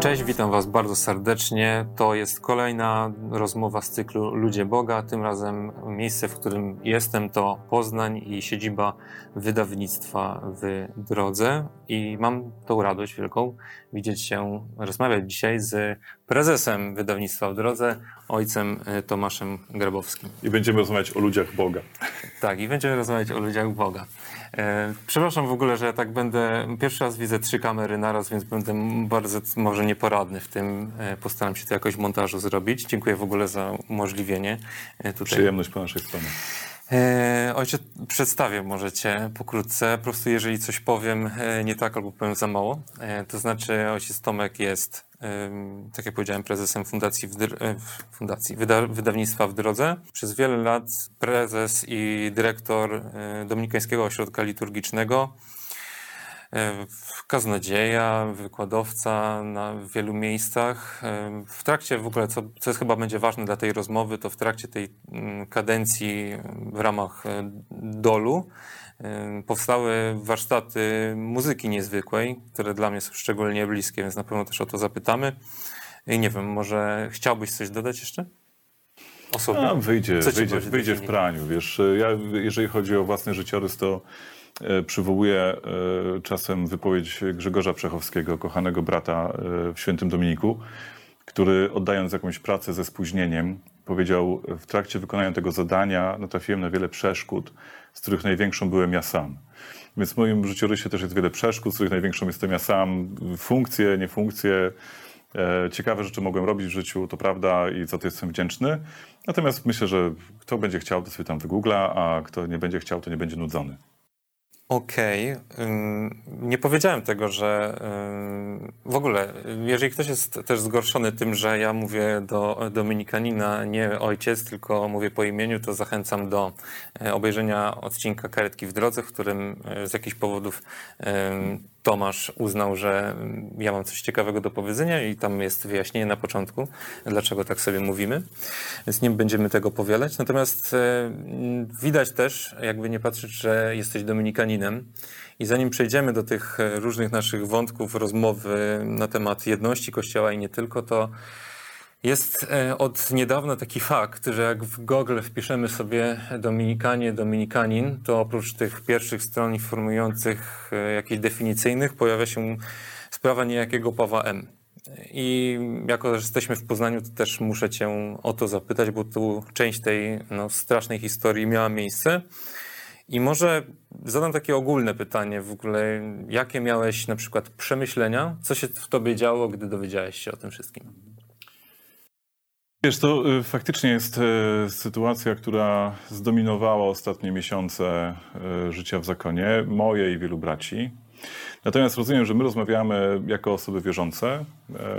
Cześć, witam Was bardzo serdecznie. To jest kolejna rozmowa z cyklu Ludzie Boga. Tym razem miejsce, w którym jestem, to Poznań i siedziba wydawnictwa w drodze. I mam tą radość wielką widzieć się, rozmawiać dzisiaj z prezesem wydawnictwa w drodze, ojcem e, Tomaszem Grabowskim. I będziemy rozmawiać o ludziach Boga. Tak, i będziemy rozmawiać o ludziach Boga. E, przepraszam w ogóle, że ja tak będę. Pierwszy raz widzę trzy kamery naraz, więc będę bardzo może nieporadny w tym. E, postaram się to jakoś w montażu zrobić. Dziękuję w ogóle za umożliwienie. E, tutaj. Przyjemność po naszej stronie. E, ojcze, przedstawię możecie pokrótce. Po prostu jeżeli coś powiem e, nie tak albo powiem za mało, e, to znaczy ojciec Tomek jest, tak jak powiedziałem, prezesem fundacji, w, fundacji wyda, wydawnictwa w drodze. Przez wiele lat prezes i dyrektor Dominikańskiego Ośrodka Liturgicznego kaznodzieja, wykładowca na wielu miejscach. W trakcie w ogóle, co, co jest chyba będzie ważne dla tej rozmowy, to w trakcie tej mm, kadencji w ramach e, dolu powstały warsztaty muzyki niezwykłej, które dla mnie są szczególnie bliskie, więc na pewno też o to zapytamy. I nie wiem, może chciałbyś coś dodać jeszcze? Osobie? A, wyjdzie, wyjdzie, wyjdzie w praniu. Wiesz, ja, jeżeli chodzi o własny życiorys, to E, przywołuję e, czasem wypowiedź Grzegorza Przechowskiego, kochanego brata e, w Świętym Dominiku, który oddając jakąś pracę ze spóźnieniem, powiedział: W trakcie wykonania tego zadania natrafiłem na wiele przeszkód, z których największą byłem ja sam. Więc w moim życiorysie też jest wiele przeszkód, z których największą jestem ja sam. Funkcje, niefunkcje, ciekawe rzeczy mogłem robić w życiu, to prawda, i za to jestem wdzięczny. Natomiast myślę, że kto będzie chciał, to sobie tam wygoogla, a kto nie będzie chciał, to nie będzie nudzony. Okej. Okay. Nie powiedziałem tego, że w ogóle, jeżeli ktoś jest też zgorszony tym, że ja mówię do Dominikanina nie ojciec, tylko mówię po imieniu, to zachęcam do e, obejrzenia odcinka Karetki w drodze, w którym e, z jakichś powodów Tomasz uznał, że ja mam coś ciekawego do powiedzenia i tam jest wyjaśnienie na początku, dlaczego tak sobie mówimy, więc nie będziemy tego powielać. Natomiast e, widać też, jakby nie patrzeć, że jesteś dominikaninem i zanim przejdziemy do tych e, różnych naszych wątków rozmowy na temat jedności Kościoła i nie tylko, to jest e, od niedawna taki fakt, że jak w Google wpiszemy sobie Dominikanie, Dominikanin, to oprócz tych pierwszych stron informujących e, jakichś definicyjnych pojawia się sprawa niejakiego Pawła M. I jako, że jesteśmy w Poznaniu, to też muszę Cię o to zapytać, bo tu część tej no, strasznej historii miała miejsce. I może zadam takie ogólne pytanie w ogóle, jakie miałeś na przykład przemyślenia, co się w tobie działo, gdy dowiedziałeś się o tym wszystkim? Wiesz, to y, faktycznie jest y, sytuacja, która zdominowała ostatnie miesiące y, życia w zakonie, moje i wielu braci. Natomiast rozumiem, że my rozmawiamy jako osoby wierzące,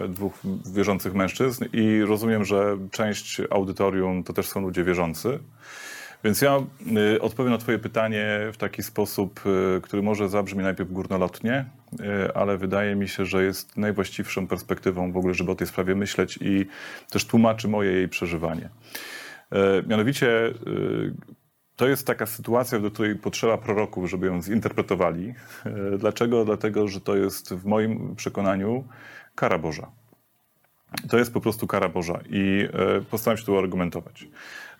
dwóch wierzących mężczyzn i rozumiem, że część audytorium to też są ludzie wierzący. Więc ja y, odpowiem na Twoje pytanie w taki sposób, y, który może zabrzmi najpierw górnolotnie, y, ale wydaje mi się, że jest najwłaściwszą perspektywą w ogóle, żeby o tej sprawie myśleć i też tłumaczy moje jej przeżywanie. Mianowicie to jest taka sytuacja, do której potrzeba proroków, żeby ją zinterpretowali. Dlaczego? Dlatego, że to jest w moim przekonaniu kara Boża. To jest po prostu kara Boża i postaram się tu argumentować.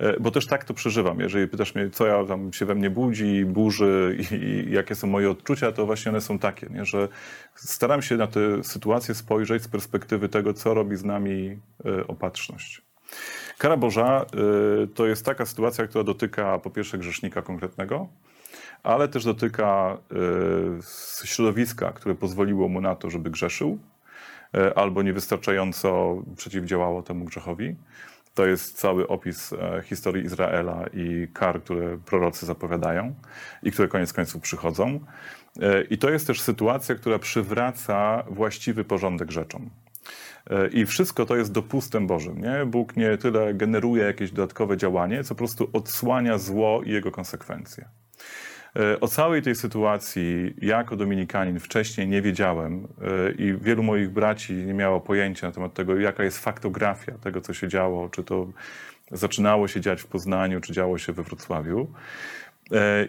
E, bo też tak to przeżywam. Jeżeli pytasz mnie, co ja tam się we mnie budzi, burzy i, i jakie są moje odczucia, to właśnie one są takie, nie? że staram się na tę sytuację spojrzeć z perspektywy tego, co robi z nami e, opatrzność. Kara Boża e, to jest taka sytuacja, która dotyka po pierwsze grzesznika konkretnego, ale też dotyka środowiska, które pozwoliło mu na to, żeby grzeszył, albo niewystarczająco przeciwdziałało temu grzechowi. To jest cały opis e, historii Izraela i kar, które prorocy zapowiadają i które koniec końców przychodzą. E, I to jest też sytuacja, która przywraca właściwy porządek rzeczom. E, I wszystko to jest dopustem Bożym. Nie? Bóg nie tyle generuje jakieś dodatkowe działanie, co po prostu odsłania zło i jego konsekwencje. E, o całej tej sytuacji jako dominikanin wcześniej nie wiedziałem e, i wielu moich braci nie miało pojęcia na temat tego, jaka jest faktografia tego, co się działo, czy to zaczynało się dziać w Poznaniu, czy działo się we Wrocławiu.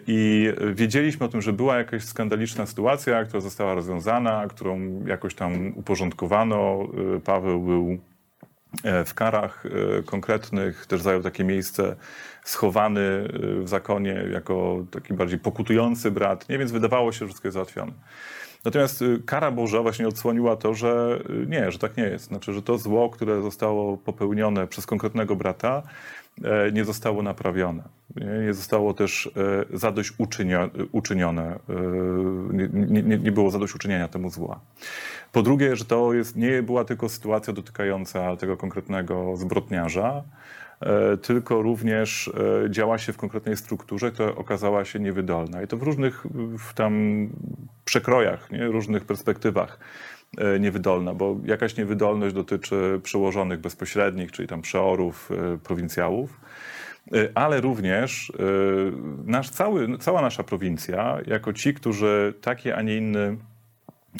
I wiedzieliśmy o tym, że była jakaś skandaliczna sytuacja, która została rozwiązana, którą jakoś tam uporządkowano. Paweł był w karach konkretnych, też zajął takie miejsce schowany w zakonie jako taki bardziej pokutujący brat, nie? więc wydawało się, że wszystko jest załatwione. Natomiast kara Boża właśnie odsłoniła to, że nie, że tak nie jest. Znaczy, że to zło, które zostało popełnione przez konkretnego brata, e, nie zostało naprawione. Nie zostało też e, zadośćuczynione, e, nie, nie, nie było zadośćuczynienia temu zła. Po drugie, że to jest, nie była tylko sytuacja dotykająca tego konkretnego zbrodniarza, E, tylko również e, działa się w konkretnej strukturze, która okazała się niewydolna. I to w różnych w tam przekrojach, nie? różnych perspektywach e, niewydolna, bo jakaś niewydolność dotyczy przełożonych bezpośrednich, czyli tam przeorów, prowincjałów, ale również nasz cały, cała nasza prowincja, jako ci, którzy taki, a nie inny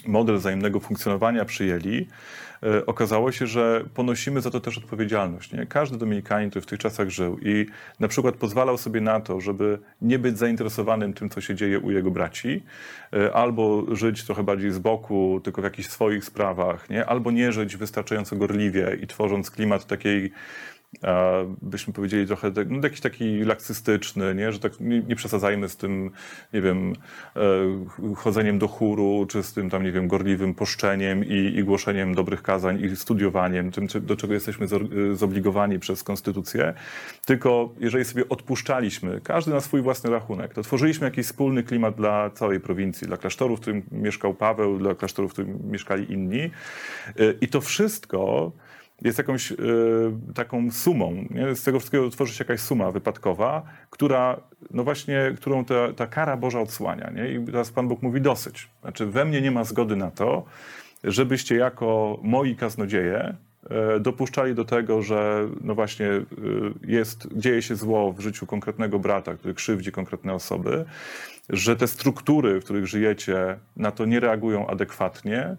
model wzajemnego funkcjonowania przyjęli, E, okazało się, że ponosimy za to też odpowiedzialność. Nie? Każdy Dominikanin, który w tych czasach żył i na przykład pozwalał sobie na to, żeby nie być zainteresowanym tym, co się dzieje u jego braci, e, albo żyć trochę bardziej z boku, tylko w jakichś swoich sprawach, nie? albo nie żyć wystarczająco gorliwie i tworząc klimat takiej byśmy powiedzieli trochę no, jakiś taki laksystyczny, nie? że tak nie, nie, przesadzajmy z tym, nie wiem, e, chodzeniem do chóru, czy z tym tam, nie wiem, gorliwym poszczeniem i, i głoszeniem dobrych kazań i studiowaniem, tym, do czego jesteśmy zobligowani przez konstytucję. Tylko jeżeli sobie odpuszczaliśmy, każdy na swój własny rachunek, to tworzyliśmy jakiś wspólny klimat dla całej prowincji, dla klasztoru, w którym mieszkał Paweł, dla klasztoru, w którym mieszkali inni. E, I to wszystko jest jakąś y, taką sumą. Nie? Z tego wszystkiego tworzy się jakaś suma wypadkowa, która, no właśnie, którą ta, ta kara Boża odsłania. Nie? I teraz Pan Bóg mówi dosyć. Znaczy we mnie nie ma zgody na to, żebyście jako moi kaznodzieje e, dopuszczali do tego, że no właśnie jest, dzieje się zło w życiu konkretnego brata, który krzywdzi konkretne osoby, że te struktury, w których żyjecie, na to nie reagują adekwatnie,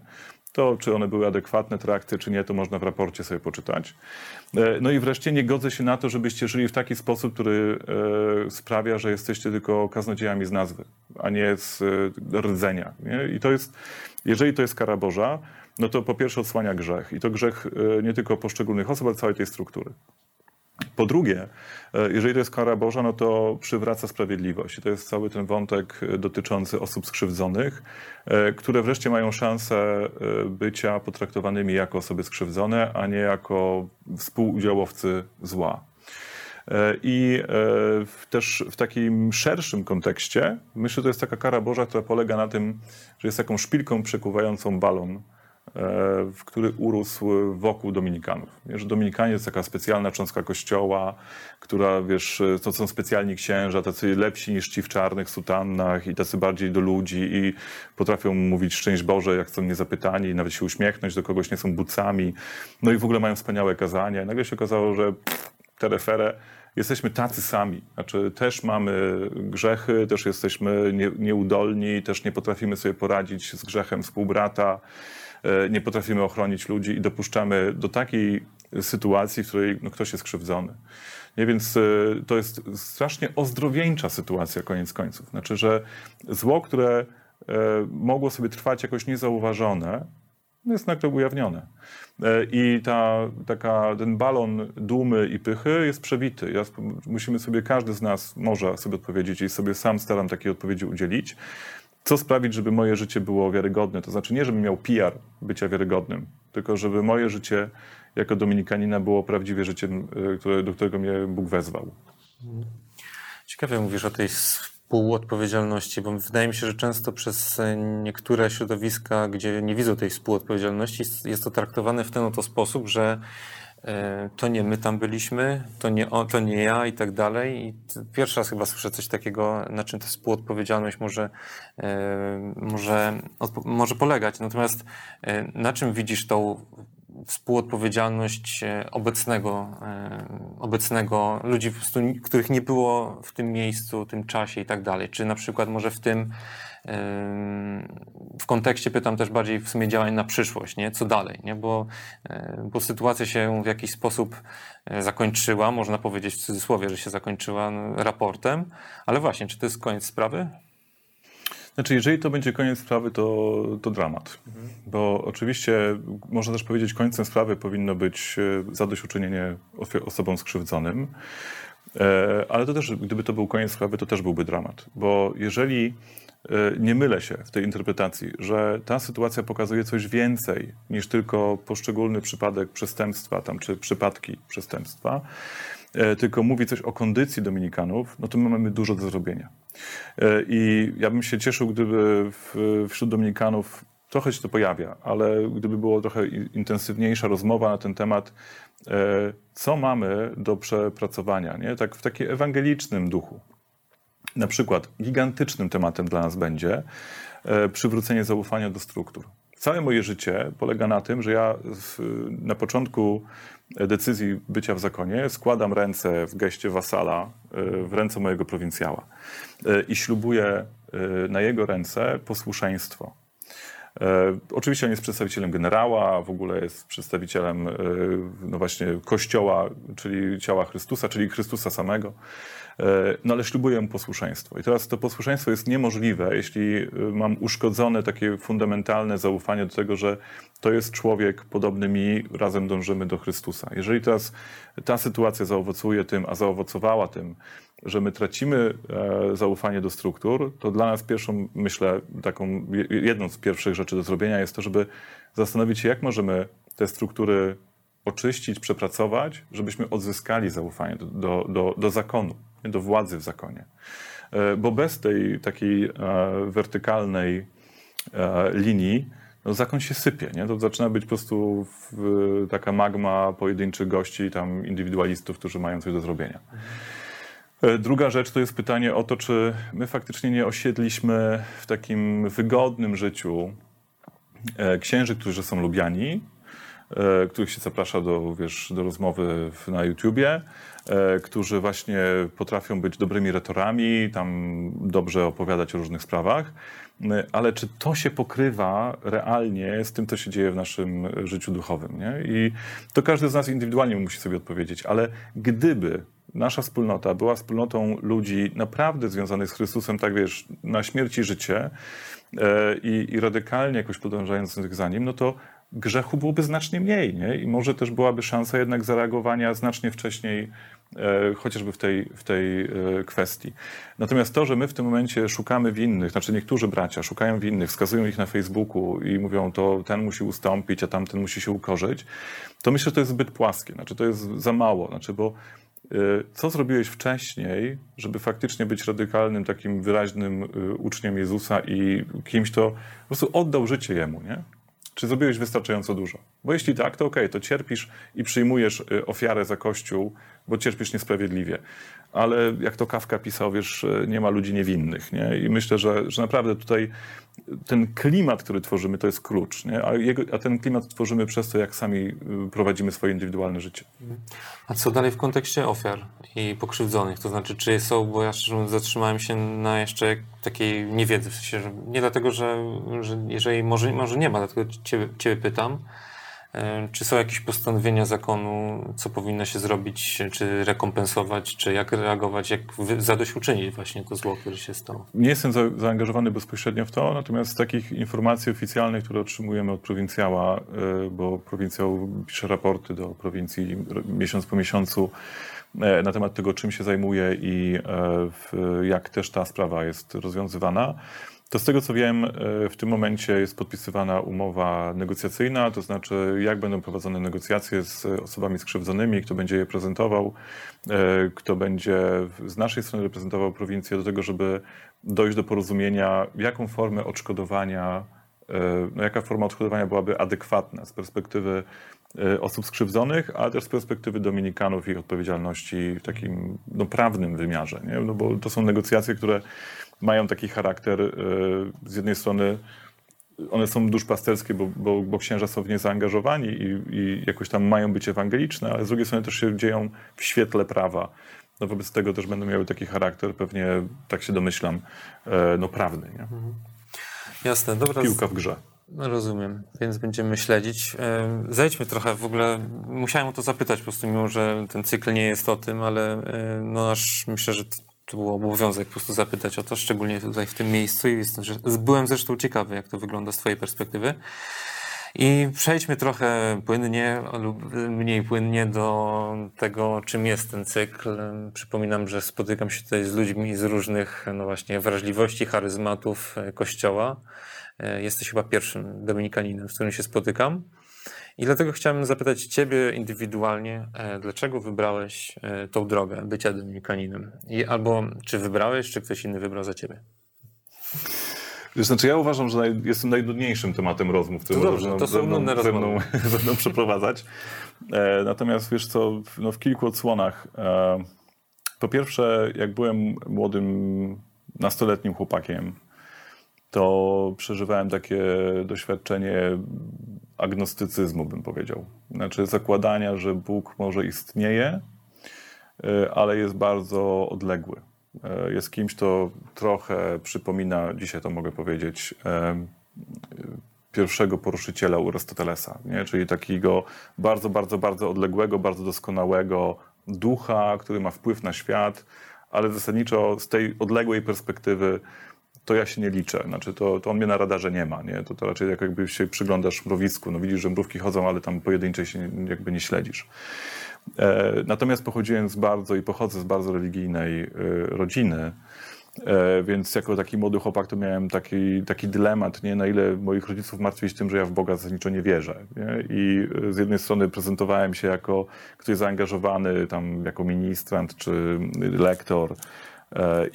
to, czy one były adekwatne, reakcje, czy nie, to można w raporcie sobie poczytać. E, no i wreszcie nie godzę się na to, żebyście żyli w taki sposób, który e, sprawia, że jesteście tylko kaznodziejami z nazwy, a nie z e, rdzenia. Nie? I to jest, jeżeli to jest kara Boża, no to po pierwsze odsłania grzech. I to grzech nie tylko poszczególnych osób, ale całej tej struktury. Po drugie, e, jeżeli to jest kara Boża, no to przywraca sprawiedliwość. To jest cały ten wątek e, dotyczący osób skrzywdzonych, e, które wreszcie mają szansę bycia potraktowanymi jako osoby skrzywdzone, a nie jako współudziałowcy zła. I też w takim szerszym kontekście, myślę, że to jest taka kara Boża, która polega na tym, że jest taką szpilką przekuwającą balon w który urósł wokół Dominikanów. Wiesz, Dominikanie jest taka specjalna cząstka kościoła, która, wiesz, to są specjalni księża, tacy lepsi niż ci w czarnych sutannach i tacy bardziej do ludzi i potrafią mówić szczęść Boże, jak są niezapytani, nawet się uśmiechnąć do kogoś, nie są bucami. No i w ogóle mają wspaniałe kazania. I nagle się okazało, że te refere jesteśmy tacy sami. Znaczy, też mamy grzechy, też jesteśmy nie, nieudolni, też nie potrafimy sobie poradzić z grzechem współbrata. E, nie potrafimy ochronić ludzi i dopuszczamy do takiej sytuacji, w której no, ktoś jest krzywdzony. Nie, więc e, to jest strasznie ozdrowieńcza sytuacja, koniec końców. Znaczy, że zło, które e, mogło sobie trwać jakoś niezauważone, jest nagle ujawnione. I ta, taka, ten balon dumy i pychy jest przebity. Ja, musimy sobie, każdy z nas może sobie odpowiedzieć i sobie sam staram takiej odpowiedzi udzielić co sprawić, żeby moje życie było wiarygodne. To znaczy nie, żebym miał PR bycia wiarygodnym, tylko żeby moje życie jako dominikanina było prawdziwie życiem, y, które, do którego mnie Bóg wezwał. Ciekawie mówisz o tej współodpowiedzialności, bo wydaje mi się, że często przez niektóre środowiska, gdzie nie widzą tej współodpowiedzialności, jest to traktowane w ten oto sposób, że E, to nie my tam byliśmy, to nie, to nie ja i tak dalej. I pierwszy raz chyba słyszę coś takiego, na czym ta współodpowiedzialność może, e, może, może polegać. Natomiast e, na czym widzisz tą współodpowiedzialność e, obecnego, e, obecnego ludzi, których nie było w tym miejscu, tym czasie i tak dalej. Czy na przykład może w tym w kontekście pytam też bardziej w sumie działań na przyszłość, nie? co dalej, nie? Bo, bo sytuacja się w jakiś sposób zakończyła, można powiedzieć w cudzysłowie, że się zakończyła no, raportem, ale właśnie, czy to jest koniec sprawy? Znaczy, jeżeli to będzie koniec sprawy, to, to dramat. Mhm. Bo oczywiście można też powiedzieć, końcem sprawy powinno być e, zadośćuczynienie osobom skrzywdzonym. E, ale to też, gdyby to był koniec sprawy, to też byłby dramat. Bo jeżeli e, nie mylę się w tej interpretacji, że ta sytuacja pokazuje coś więcej niż tylko poszczególny przypadek przestępstwa, tam, czy przypadki przestępstwa, E, tylko mówi coś o kondycji Dominikanów, no to my mamy dużo do zrobienia. E, I ja bym się cieszył, gdyby wśród Dominikanów trochę się to pojawia, ale gdyby była trochę intensywniejsza rozmowa na ten temat, co mamy do przepracowania, nie? tak w takim ewangelicznym duchu. Na przykład gigantycznym tematem dla nas będzie przywrócenie zaufania do struktur. Całe moje życie polega na tym, że ja na początku decyzji bycia w zakonie składam ręce w geście wasala e, w ręce mojego prowincjała e, i ślubuję e, na jego ręce posłuszeństwo. Oczywiście on jest przedstawicielem generała, w ogóle jest przedstawicielem no właśnie kościoła, czyli ciała Chrystusa, czyli Chrystusa samego. E, no ale ślubuję posłuszeństwo. I teraz to posłuszeństwo jest niemożliwe, jeśli e, mam uszkodzone takie fundamentalne zaufanie do tego, że to jest człowiek podobny mi, razem dążymy do Chrystusa. Jeżeli teraz ta sytuacja zaowocuje tym, a zaowocowała tym, że my tracimy e, zaufanie do struktur, to dla nas pierwszą, myślę, taką jedną z pierwszych rzeczy do zrobienia jest to, żeby zastanowić się, jak możemy te struktury oczyścić, przepracować, żebyśmy odzyskali zaufanie do, do, do, do zakonu do władzy w zakonie. E, bo bez tej takiej e, wertykalnej e, linii no, zakon się sypie. Nie? To zaczyna być po prostu taka magma pojedynczych gości, tam indywidualistów, którzy mają coś do zrobienia. Druga rzecz to jest pytanie o to, czy my faktycznie nie osiedliśmy w takim wygodnym życiu księży, którzy są lubiani, których się zaprasza do, wiesz, do rozmowy na YouTubie, E, którzy właśnie potrafią być dobrymi retorami, tam dobrze opowiadać o różnych sprawach, e, ale czy to się pokrywa realnie z tym, co się dzieje w naszym życiu duchowym? Nie? I to każdy z nas indywidualnie musi sobie odpowiedzieć, ale gdyby nasza wspólnota była wspólnotą ludzi naprawdę związanych z Chrystusem, tak wiesz, na śmierć i życie e, i, i radykalnie jakoś podążających za Nim, no to grzechu byłoby znacznie mniej nie? i może też byłaby szansa jednak zareagowania znacznie wcześniej E, chociażby w tej, w tej e, kwestii. Natomiast to, że my w tym momencie szukamy winnych, znaczy niektórzy bracia szukają winnych, wskazują ich na Facebooku i mówią, to ten musi ustąpić, a tamten musi się ukorzyć, to myślę, że to jest zbyt płaskie, znaczy to jest za mało, znaczy bo e, co zrobiłeś wcześniej, żeby faktycznie być radykalnym, takim wyraźnym uczniem Jezusa i kimś, kto po prostu oddał życie Jemu, nie? Czy zrobiłeś wystarczająco dużo? Bo jeśli tak, to okay, to cierpisz i przyjmujesz ofiarę za Kościół, bo cierpisz niesprawiedliwie. Ale jak to Kawka pisał, wiesz, nie ma ludzi niewinnych. Nie? I myślę, że, że naprawdę tutaj ten klimat, który tworzymy, to jest klucz. Nie? A, jego, a ten klimat tworzymy przez to, jak sami y, prowadzimy swoje indywidualne życie. A co dalej w kontekście ofiar i pokrzywdzonych? To znaczy, czy są, bo ja szczerze zatrzymałem się na jeszcze takiej niewiedzy, w sensie, że nie dlatego, że, że jeżeli może, może nie ma, dlatego ciebie, ciebie pytam, E, czy są jakieś postanowienia zakonu, co powinno się zrobić, czy rekompensować, czy jak reagować, jak zadośćuczynić właśnie to zło, które się stało? Nie jestem za, zaangażowany bezpośrednio w to, natomiast z takich informacji oficjalnych, które otrzymujemy od prowincjała, e, bo prowincjał pisze raporty do prowincji miesiąc po miesiącu e, na temat tego, czym się zajmuje i jak też ta sprawa jest rozwiązywana, to z tego co wiem, e, w tym momencie jest podpisywana umowa negocjacyjna, to znaczy jak będą prowadzone negocjacje z osobami skrzywdzonymi, kto będzie je prezentował, e, kto będzie z naszej strony reprezentował prowincję do tego, żeby dojść do porozumienia, jaką formę odszkodowania, e, no jaka forma odszkodowania byłaby adekwatna z perspektywy osób skrzywdzonych, ale też z perspektywy Dominikanów i ich odpowiedzialności w takim no, prawnym wymiarze. Nie? No bo to są negocjacje, które mają taki charakter y, z jednej strony one są duszpasterskie, bo, bo, bo księża są w nie zaangażowani i, i jakoś tam mają być ewangeliczne, ale z drugiej strony też się dzieją w świetle prawa. No wobec tego też będą miały taki charakter, pewnie tak się domyślam, e, no prawny. Nie? Mhm. Jasne, dobra. Piłka w grze. No rozumiem, więc będziemy śledzić. E, zejdźmy trochę w ogóle. Musiałem o to zapytać, po prostu, mimo że ten cykl nie jest o tym, ale e, no aż myślę, że to był obowiązek po prostu zapytać o to, szczególnie tutaj w tym miejscu. I jestem, że byłem zresztą ciekawy, jak to wygląda z Twojej perspektywy. I przejdźmy trochę płynnie lub mniej płynnie do tego, czym jest ten cykl. Przypominam, że spotykam się tutaj z ludźmi z różnych, no właśnie, wrażliwości, charyzmatów e, Kościoła. E, jesteś chyba pierwszym dominikaninem, z którym się spotykam. I dlatego chciałem zapytać Ciebie indywidualnie, e, dlaczego wybrałeś tą drogę bycia dominikaninem? I albo czy wybrałeś, czy ktoś inny wybrał za Ciebie? Znaczy ja uważam, że naj, jestem najnudniejszym tematem rozmów, które dobrze, to są nudne ze mną będą przeprowadzać. E, natomiast wiesz co, w, no, w kilku odsłonach. E, po pierwsze, jak byłem młodym, nastoletnim chłopakiem, to przeżywałem takie doświadczenie agnostycyzmu, bym powiedział. Znaczy zakładania, że Bóg może istnieje, e, ale jest bardzo odległy E, jest kimś, kto trochę przypomina, dzisiaj to mogę powiedzieć, e, pierwszego poruszyciela Arystotelesa, nie? czyli takiego bardzo, bardzo, bardzo odległego, bardzo doskonałego ducha, który ma wpływ na świat, ale zasadniczo z tej odległej perspektywy to ja się nie liczę. Znaczy to, to on mnie na radarze nie ma. Nie? To, to raczej jak jakby się przyglądasz mrowisku, no widzisz, że mrówki chodzą, ale tam pojedyncze się jakby nie śledzisz. E, natomiast pochodziłem z bardzo i pochodzę z bardzo religijnej e, rodziny, e, więc jako taki młody chłopak to miałem taki, taki dylemat, nie? na ile moich rodziców martwić tym, że ja w Boga zasadniczo nie wierzę. Nie? I z jednej strony prezentowałem się jako ktoś zaangażowany tam jako ministrant czy lektor,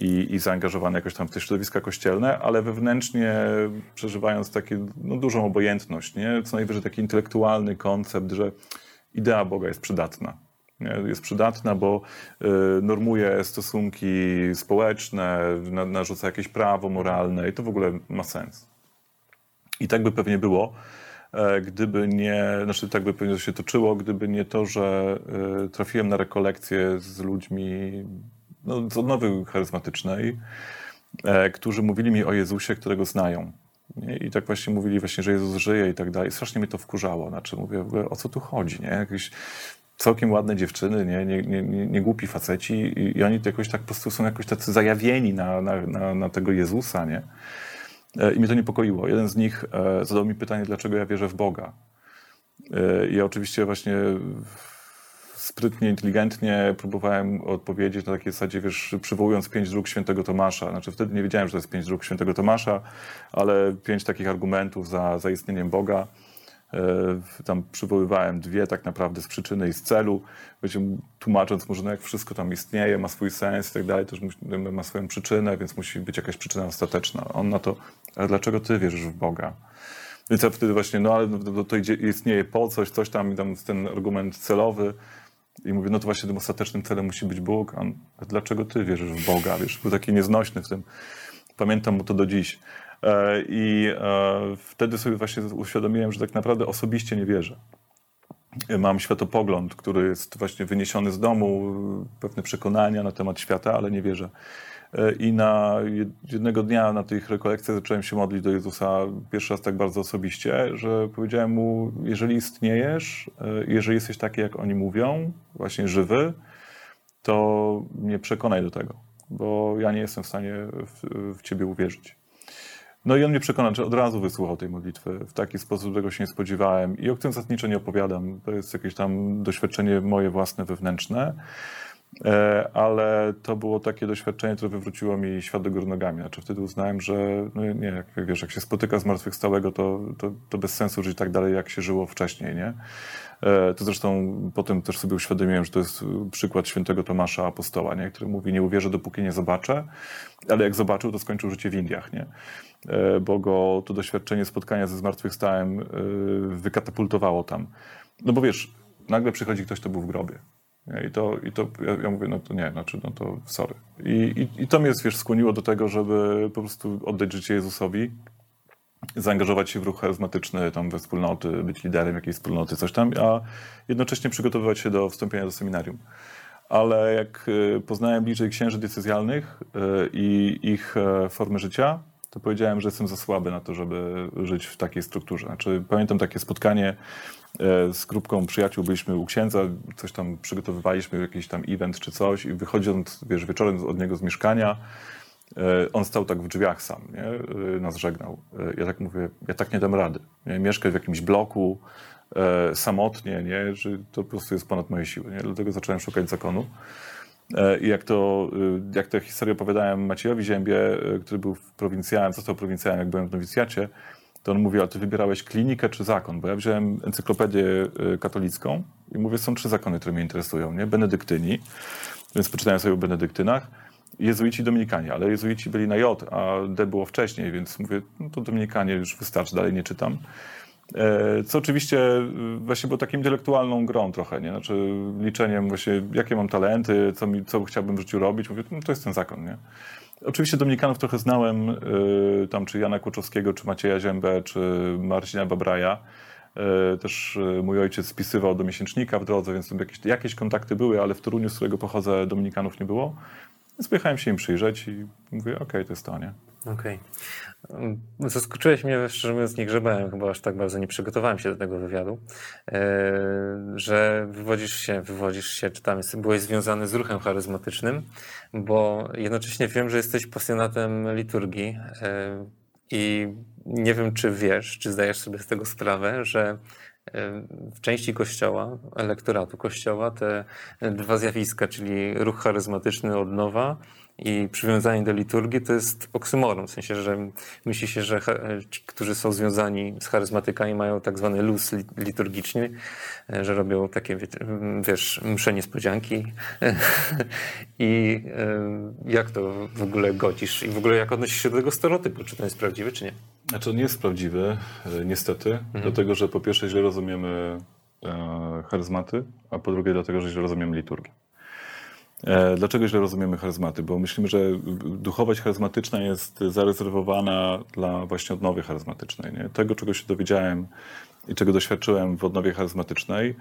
i, i zaangażowany jakoś tam w te środowiska kościelne, ale wewnętrznie przeżywając takie no, dużą obojętność, nie? co najwyżej taki intelektualny koncept, że idea Boga jest przydatna. Jest przydatna, bo y, normuje stosunki społeczne, narzuca jakieś prawo moralne i to w ogóle ma sens. I tak by pewnie było, e, gdyby nie, znaczy tak by pewnie się toczyło, gdyby nie to, że y, trafiłem na rekolekcje z ludźmi no, z odnowy charyzmatycznej, e, którzy mówili mi o Jezusie, którego znają. Nie? I tak właśnie mówili właśnie, że Jezus żyje i tak dalej. Strasznie mnie to wkurzało. Znaczy mówię, o co tu chodzi, nie? Jakieś całkiem ładne dziewczyny, nie, nie, nie, nie, nie głupi faceci i, i oni jakoś tak po prostu są jakoś tacy zajawieni na, na, na, na tego Jezusa, nie? E, I mnie to niepokoiło. Jeden z nich e, zadał mi pytanie, dlaczego ja wierzę w Boga. E, I ja oczywiście właśnie sprytnie, inteligentnie próbowałem odpowiedzieć na takiej zasadzie, wiesz, przywołując pięć dróg świętego Tomasza. Znaczy wtedy nie wiedziałem, że to jest pięć dróg świętego Tomasza, ale pięć takich argumentów za, za istnieniem Boga. E, tam przywoływałem dwie tak naprawdę z przyczyny i z celu, tłumacząc może, no jak wszystko tam istnieje, ma swój sens i tak dalej, też ma swoją przyczynę, więc musi być jakaś przyczyna ostateczna. On na to, ale dlaczego ty wierzysz w Boga? Więc ja wtedy właśnie, no ale no, to istnieje po coś, coś tam, i tam ten argument celowy, i mówię, no to właśnie tym ostatecznym celem musi być Bóg. A, a dlaczego ty wierzysz w Boga? Wiesz, był taki nieznośny w tym. Pamiętam mu to do dziś. E, I e, wtedy sobie właśnie uświadomiłem, że tak naprawdę osobiście nie wierzę. Mam światopogląd, który jest właśnie wyniesiony z domu, pewne przekonania na temat świata, ale nie wierzę. E, I na jednego dnia na tych rekolekcjach zacząłem się modlić do Jezusa pierwszy raz tak bardzo osobiście, że powiedziałem mu, jeżeli istniejesz, jeżeli jesteś taki, jak oni mówią, właśnie żywy, to mnie przekonaj do tego, bo ja nie jestem w stanie w, w Ciebie uwierzyć. No i on mnie przekonał, że od razu wysłuchał tej modlitwy w taki sposób, którego się nie spodziewałem i o którym zasadniczo nie opowiadam. To jest jakieś tam doświadczenie moje własne, wewnętrzne. E, ale to było takie doświadczenie, które wywróciło mi świat do góry nogami. Znaczy wtedy uznałem, że no nie, jak wiesz, jak się spotyka zmartwychwstałego, to, to, to bez sensu żyć tak dalej, jak się żyło wcześniej, nie? E, to zresztą potem też sobie uświadomiłem, że to jest przykład świętego Tomasza Apostoła, nie? który mówi, nie uwierzę, dopóki nie zobaczę, ale jak zobaczył, to skończył życie w Indiach, nie? E, bo go to doświadczenie spotkania ze zmartwychwstałym wykatapultowało tam. No bo wiesz, nagle przychodzi ktoś, kto był w grobie. I to, i to ja, ja, mówię, no to nie, znaczy, no to sorry. I, i, I to mnie, wiesz, skłoniło do tego, żeby po prostu oddać życie Jezusowi. zaangażować się w ruch charyzmatyczny, tam we wspólnoty, być liderem jakiejś wspólnoty, coś tam, a jednocześnie przygotowywać się do wstąpienia do seminarium. Ale jak y, poznałem bliżej księży decyzjalnych y, i ich e, formy życia, to powiedziałem, że jestem za słaby na to, żeby żyć w takiej strukturze. Znaczy, pamiętam takie spotkanie e, z grupką przyjaciół, byliśmy u księdza, coś tam przygotowywaliśmy, jakiś tam event czy coś i wychodząc, wiesz, wieczorem od niego z mieszkania, e, on stał tak w drzwiach sam, nie? E, nas żegnał. Ja tak mówię, ja tak nie dam rady. Nie? Mieszkać w jakimś bloku, samotnie, nie? że to po prostu jest ponad moje siły. Nie? Dlatego zacząłem szukać zakonu. E, I jak to, y, jak tę historię opowiadałem Maciejowi Ziębie, y, który był prowincjałem, został prowincjałem, jak byłem w nowicjacie, to on mówi, ale ty wybierałeś klinikę czy zakon? Bo ja wziąłem encyklopedię y, katolicką i mówię, są trzy zakony, które mnie interesują, nie? Benedyktyni, więc poczytałem sobie o benedyktynach, jezuici dominikanie, ale jezuici byli na J, a D było wcześniej, więc mówię, no to dominikanie już wystarczy, dalej nie czytam. E, co oczywiście e, właśnie było taką intelektualną grą trochę, nie? Znaczy liczeniem właśnie, jakie mam talenty, co, mi, co chciałbym w życiu robić. Mówię, no to jest ten zakon, nie? Oczywiście Dominikanów trochę znałem, y, tam czy Jana Kłuczowskiego, czy Macieja Ziębę, czy Marcina Babraja. Też mój ojciec spisywał do miesięcznika w drodze, więc jakieś, jakieś kontakty były, ale w Toruniu, z którego pochodzę, Dominikanów nie było. Więc pojechałem się im przyjrzeć i mówię, okej, okay, to jest to, nie? Okej. Okay. Zaskoczyłeś mnie, szczerze mówiąc, nie grzebałem, chyba aż tak bardzo nie przygotowałem się do tego wywiadu, e, że wywodzisz się, wywodzisz się, czy tam byłeś związany z ruchem charyzmatycznym, bo jednocześnie wiem, że jesteś pasjonatem liturgii e, i nie wiem, czy wiesz, czy zdajesz sobie z tego sprawę, że w części kościoła, elektoratu kościoła, te dwa zjawiska, czyli ruch charyzmatyczny od nowa i przywiązanie do liturgii to jest oksymoron, w sensie, że myśli się, że ci, którzy są związani z charyzmatykami mają tak zwany luz liturgiczny, że robią takie, wiesz, msze niespodzianki i jak to w ogóle godzisz i w ogóle jak odnosisz się do tego stereotypu, czy to jest prawdziwy, czy nie? Znaczy on nie jest prawdziwy, e, niestety, mhm. dlatego, że po pierwsze źle rozumiemy charyzmaty, a po drugie dlatego, że źle rozumiemy liturgię. E, dlaczego źle rozumiemy charyzmaty? Bo myślimy, że duchowość charyzmatyczna jest zarezerwowana dla właśnie odnowy charyzmatycznej. Nie? Tego, czego się dowiedziałem i czego doświadczyłem w odnowie charyzmatycznej,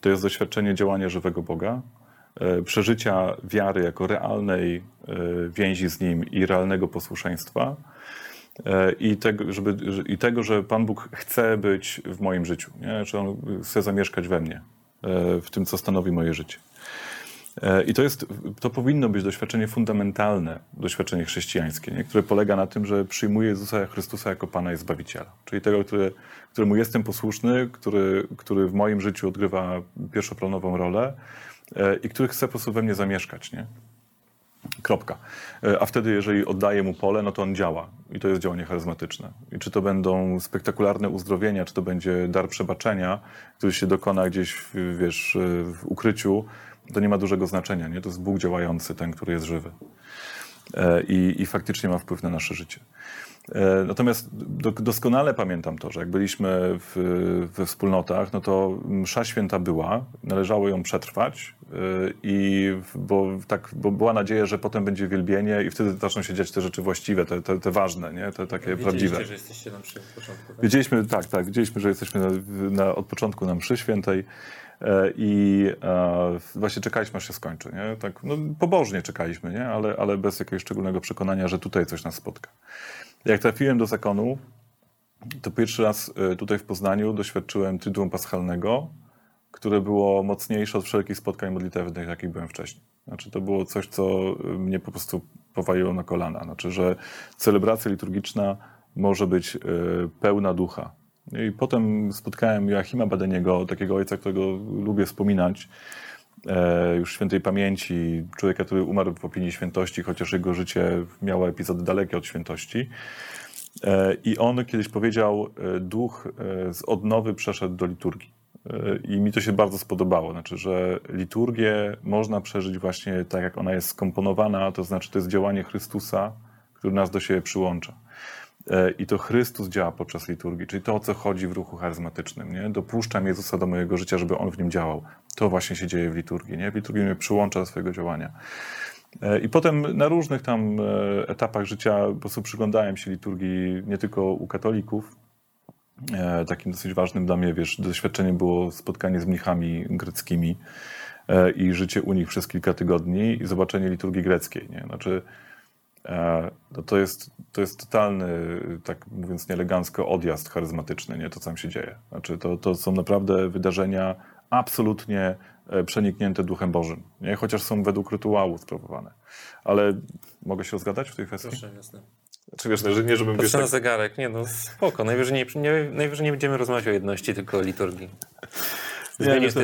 to jest doświadczenie działania żywego Boga, e, przeżycia wiary jako realnej e, więzi z Nim i realnego posłuszeństwa. I tego, żeby, I tego, że Pan Bóg chce być w moim życiu, nie? że On chce zamieszkać we mnie, w tym, co stanowi moje życie. E, I to, jest, to powinno być doświadczenie fundamentalne, doświadczenie chrześcijańskie, nie? które polega na tym, że przyjmuję Jezusa Chrystusa jako Pana i Zbawiciela. Czyli tego, który, któremu jestem posłuszny, który, który w moim życiu odgrywa pierwszoplanową rolę e, i który chce po prostu we mnie zamieszkać. Nie? Kropka. E, a wtedy, jeżeli oddaję mu pole, no to on działa. I to jest działanie charyzmatyczne. I czy to będą spektakularne uzdrowienia, czy to będzie dar przebaczenia, który się dokona gdzieś, wiesz, w ukryciu, to nie ma dużego znaczenia. Nie? To jest Bóg działający, ten, który jest żywy. E, I, i faktycznie ma wpływ na nasze życie. E, natomiast doskonale pamiętam to, że jak byliśmy w, we wspólnotach, no to msza święta była, należało ją przetrwać, e, i bo, tak, bo była nadzieja, że potem będzie wielbienie i wtedy zaczną się dziać te rzeczy właściwe, te, te, te ważne, nie? te takie Wiedzieliście, prawdziwe. że jesteście na mszy od początku. Tak? Wiedzieliśmy, tak, tak, wiedzieliśmy, że jesteśmy na, na, od początku na mszy świętej. E, i e, właśnie czekaliśmy, aż się skończy. Nie? Tak, no, pobożnie czekaliśmy, nie? Ale, ale bez jakiegoś szczególnego przekonania, że tutaj coś nas spotka. Jak trafiłem do zakonu, to pierwszy raz e, tutaj w Poznaniu doświadczyłem Triduum Paschalnego, które było mocniejsze od wszelkich spotkań modlitewnych, jakich byłem wcześniej. Znaczy, to było coś, co mnie po prostu powaliło na kolana. Znaczy, że celebracja liturgiczna może być pełna ducha, i potem spotkałem Joachima Badeniego, takiego ojca, którego lubię wspominać, e, już świętej pamięci, człowieka, który umarł w opinii świętości, chociaż jego życie miało epizody dalekie od świętości. E, I on kiedyś powiedział, e, duch z odnowy przeszedł do liturgii. I mi to się bardzo spodobało. Znaczy, że liturgię można przeżyć właśnie tak, jak ona jest skomponowana, to znaczy to jest działanie Chrystusa, który nas do siebie przyłącza. E, I to Chrystus działa podczas liturgii, czyli to, o co chodzi w ruchu charyzmatycznym. Nie? Dopuszczam Jezusa do mojego życia, żeby On w nim działał. To właśnie się dzieje w liturgii. Nie? W liturgii mnie przyłącza do swojego działania. E, I potem na różnych tam e, etapach życia po prostu przyglądałem się liturgii nie tylko u katolików. Takim dosyć ważnym dla mnie, wiesz, doświadczeniem było spotkanie z mnichami greckimi i życie u nich przez kilka tygodni i zobaczenie liturgii greckiej. Nie? Znaczy, no to, jest, to jest totalny, tak mówiąc nieelegancko, odjazd charyzmatyczny, nie? to co tam się dzieje. Znaczy, to, to są naprawdę wydarzenia absolutnie E, przeniknięte Duchem Bożym, nie? chociaż są według rytuału sprawowane. Ale mogę się rozgadać w tej kwestii? Proszę, jasne. Czy wiesz, że nie żebym... Patrzę wiesz, na tak... zegarek, nie no spoko, najwyżej nie, nie, najwyżej nie będziemy rozmawiać o jedności, tylko o liturgii.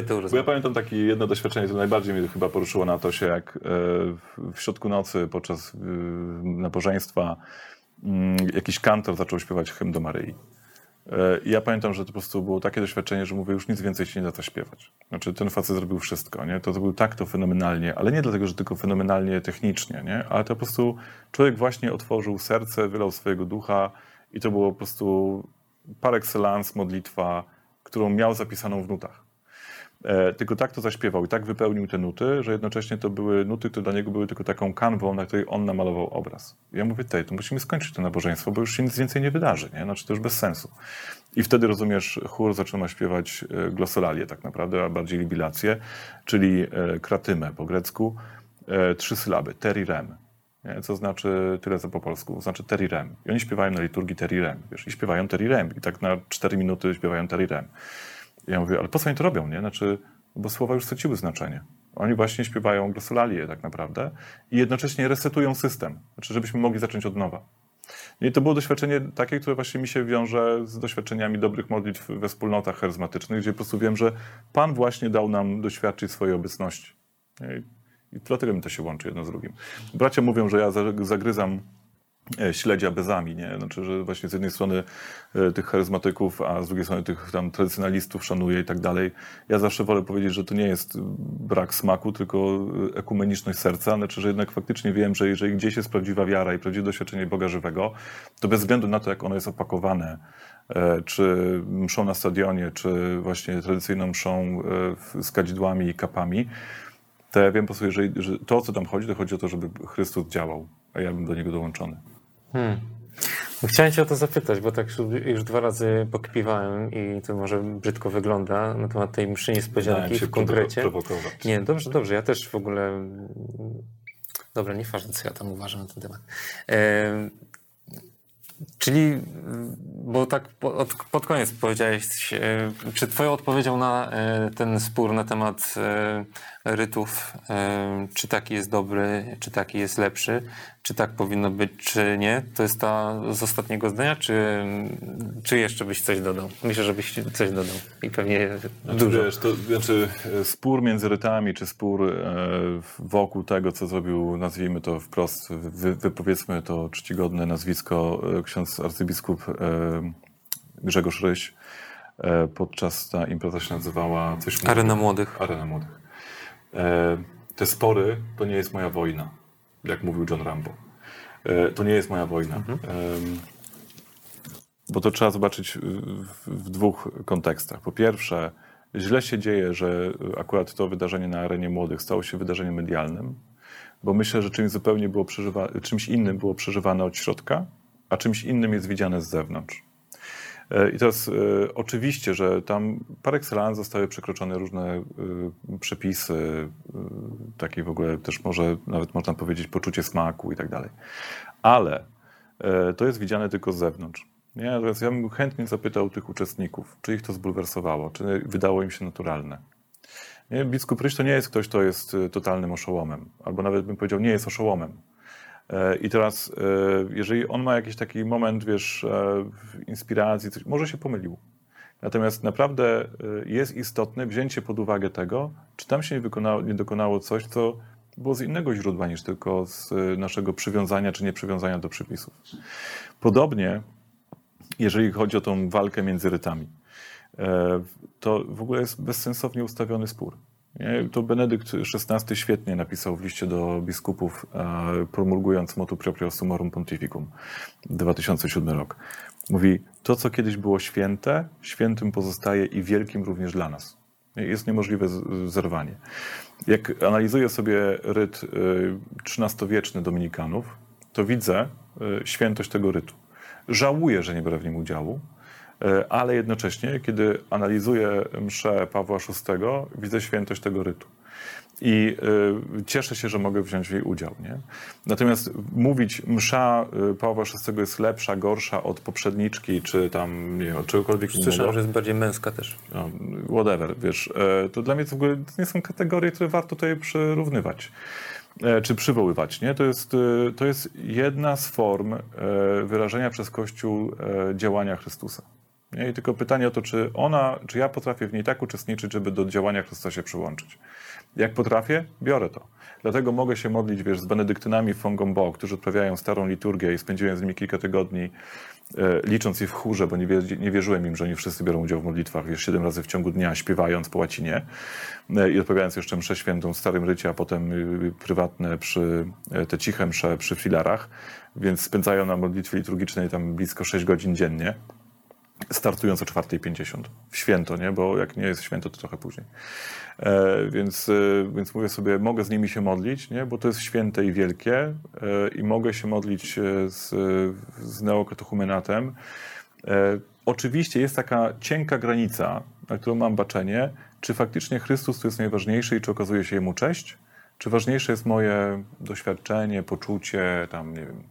Tytuł. Bo ja pamiętam takie jedno doświadczenie, które najbardziej mnie chyba poruszyło na to się, jak e, w środku nocy podczas nabożeństwa mm, jakiś kantor zaczął śpiewać hymn do Maryi. E, I ja pamiętam, że to po prostu było takie doświadczenie, że mówię, już nic więcej się nie da co śpiewać. Znaczy, ten facet zrobił wszystko, nie? To, to był tak to fenomenalnie, ale nie dlatego, że tylko fenomenalnie technicznie, nie? Ale to po prostu człowiek właśnie otworzył serce, wylał swojego ducha i to było po prostu par excellence modlitwa, którą miał zapisaną w nutach. E, tylko tak to zaśpiewał i tak wypełnił te nuty, że jednocześnie to były nuty, które dla niego były tylko taką kanwą, na której on namalował obraz. I ja mówię, tej, to musimy skończyć to nabożeństwo, bo już się nic więcej nie wydarzy, nie? Znaczy to już bez sensu. I wtedy, rozumiesz, chór zaczyna śpiewać e, glosolalię tak naprawdę, a bardziej libilację, czyli e, kratymę po grecku, trzy sylaby, terirem, nie? co znaczy tyle co po polsku, znaczy terirem. I oni śpiewają na liturgii terirem, wiesz, i śpiewają terirem. I tak na cztery minuty śpiewają terirem. Ja mówię, ale po co oni to robią, nie? Znaczy, bo słowa już straciły znaczenie. Oni właśnie śpiewają glosolalię tak naprawdę i jednocześnie resetują system, znaczy, żebyśmy mogli zacząć od nowa. I to było doświadczenie takie, które właśnie mi się wiąże z doświadczeniami dobrych modlitw we wspólnotach charyzmatycznych, gdzie po prostu wiem, że Pan właśnie dał nam doświadczyć swojej obecności. I dlatego mi to się łączy jedno z drugim. Bracia mówią, że ja zagryzam śledzia bezami, nie? Znaczy, że właśnie z jednej strony e, tych charyzmatyków, a z drugiej strony tych tam tradycjonalistów szanuję i tak dalej. Ja zawsze wolę powiedzieć, że to nie jest brak smaku, tylko ekumeniczność serca, znaczy, że jednak faktycznie wiem, że jeżeli gdzieś jest prawdziwa wiara i prawdziwe doświadczenie Boga żywego, to bez względu na to, jak ono jest opakowane, e, czy mszą na stadionie, czy właśnie tradycyjną mszą z kadzidłami i kapami, to ja wiem po prostu, że to, o co tam chodzi, to chodzi o to, żeby Chrystus działał, a ja bym do niego dołączony. Hmm. Chciałem cię o to zapytać, bo tak już dwa razy pokpiwałem i to może brzydko wygląda na temat tej mszy niespodzianki w konkrecie. Nie, dobrze, dobrze. Ja też w ogóle... Dobra, nieważne co ja tam uważam na ten temat. E... Czyli, bo tak pod, koniec powiedziałeś, e, czy twoją odpowiedzią na e, ten spór na temat e, rytów, czy taki jest dobry, czy taki jest lepszy, czy tak powinno być, czy nie, to jest ta z ostatniego zdania, czy, czy jeszcze byś coś dodał? Myślę, że byś coś dodał i pewnie znaczy, dużo. Wiesz, to znaczy spór między rytami, czy spór wokół tego, co zrobił, nazwijmy to wprost, wy, wypowiedzmy to czcigodne nazwisko, ksiądz arcybiskup Grzegorz Ryś, podczas ta impreza się nazywała coś Arena Młodych. Arena Młodych. E, te spory to nie jest moja wojna, jak mówił John Rambo. E, to nie jest moja wojna. Mhm. Bo to trzeba zobaczyć w dwóch kontekstach. Po pierwsze, źle się dzieje, że akurat to wydarzenie na arenie młodych stało się wydarzeniem medialnym, bo myślę, że czymś zupełnie było przeżywane, czymś innym było przeżywane od środka, a czymś innym jest widziane z zewnątrz. E, I teraz e, oczywiście, że tam par excellence zostały przekroczone różne e, przepisy, takie w ogóle też może nawet można powiedzieć poczucie smaku i tak dalej. Ale to jest widziane tylko z zewnątrz. Nie? Teraz ja bym chętnie zapytał tych uczestników, czy ich to zbulwersowało, czy wydało im się naturalne. Nie? Biskup Ryś to nie jest ktoś, kto jest totalnym oszołomem, albo nawet bym powiedział, nie jest oszołomem. E, I teraz, e, jeżeli on ma jakiś taki moment, wiesz, e, inspiracji, coś, może się pomylił. Natomiast naprawdę jest istotne wzięcie pod uwagę tego, czy tam się nie, wykonało, nie dokonało coś, co było z innego źródła niż tylko z naszego przywiązania czy nieprzywiązania do przepisów. Podobnie, jeżeli chodzi o tą walkę między rytami, to w ogóle jest bezsensownie ustawiony spór. To Benedykt XVI świetnie napisał w liście do biskupów, e, promulgując motu proprio summorum pontificum, 2007 rok. Mówi, to co kiedyś było święte, świętym pozostaje i wielkim również dla nas. Jest niemożliwe zerwanie. Jak analizuję sobie ryt XIII-wieczny Dominikanów, to widzę świętość tego rytu. Żałuję, że nie biorę w nim udziału, ale jednocześnie, kiedy analizuję mszę Pawła VI, widzę świętość tego rytu i y, cieszę się, że mogę wziąć w jej udział. Nie? Natomiast mówić, msza y, Pawła VI jest lepsza, gorsza od poprzedniczki, czy tam, nie wiem, czegokolwiek innego. Słyszałem, że jest bardziej męska też. No, whatever, wiesz. Y, to dla mnie to w ogóle nie są kategorie, które warto tutaj przyrównywać e, czy przywoływać. Nie? To, jest, to jest jedna z form wyrażenia przez Kościół działania Chrystusa. Nie? I tylko pytanie o to, czy ona, czy ja potrafię w niej tak uczestniczyć, żeby do działania Chrystusa się przyłączyć. Jak potrafię, biorę to. Dlatego mogę się modlić, wiesz, z benedyktynami Fongombo, którzy odprawiają starą liturgię i spędziłem z nimi kilka tygodni, e, licząc je w chórze, bo nie, nie, wierzyłem im, że oni wszyscy biorą udział w modlitwach, wiesz, siedem razy w ciągu dnia, śpiewając po łacinie e, i odprawiając jeszcze mszę świętą w Starym Rycie, a potem y, prywatne przy, e, te ciche msze przy filarach, więc spędzają na modlitwie liturgicznej tam blisko 6 godzin dziennie startując o 4.50 w święto, nie? bo jak nie jest święto, to trochę później. E, więc, e, więc mówię sobie, mogę z nimi się modlić, nie? bo to jest święte i wielkie e, i mogę się modlić e, z, z neokatechumenatem. E, oczywiście jest taka cienka granica, na którą mam baczenie, czy faktycznie Chrystus to jest najważniejszy i czy okazuje się Jemu cześć, czy ważniejsze jest moje doświadczenie, poczucie, tam nie wiem,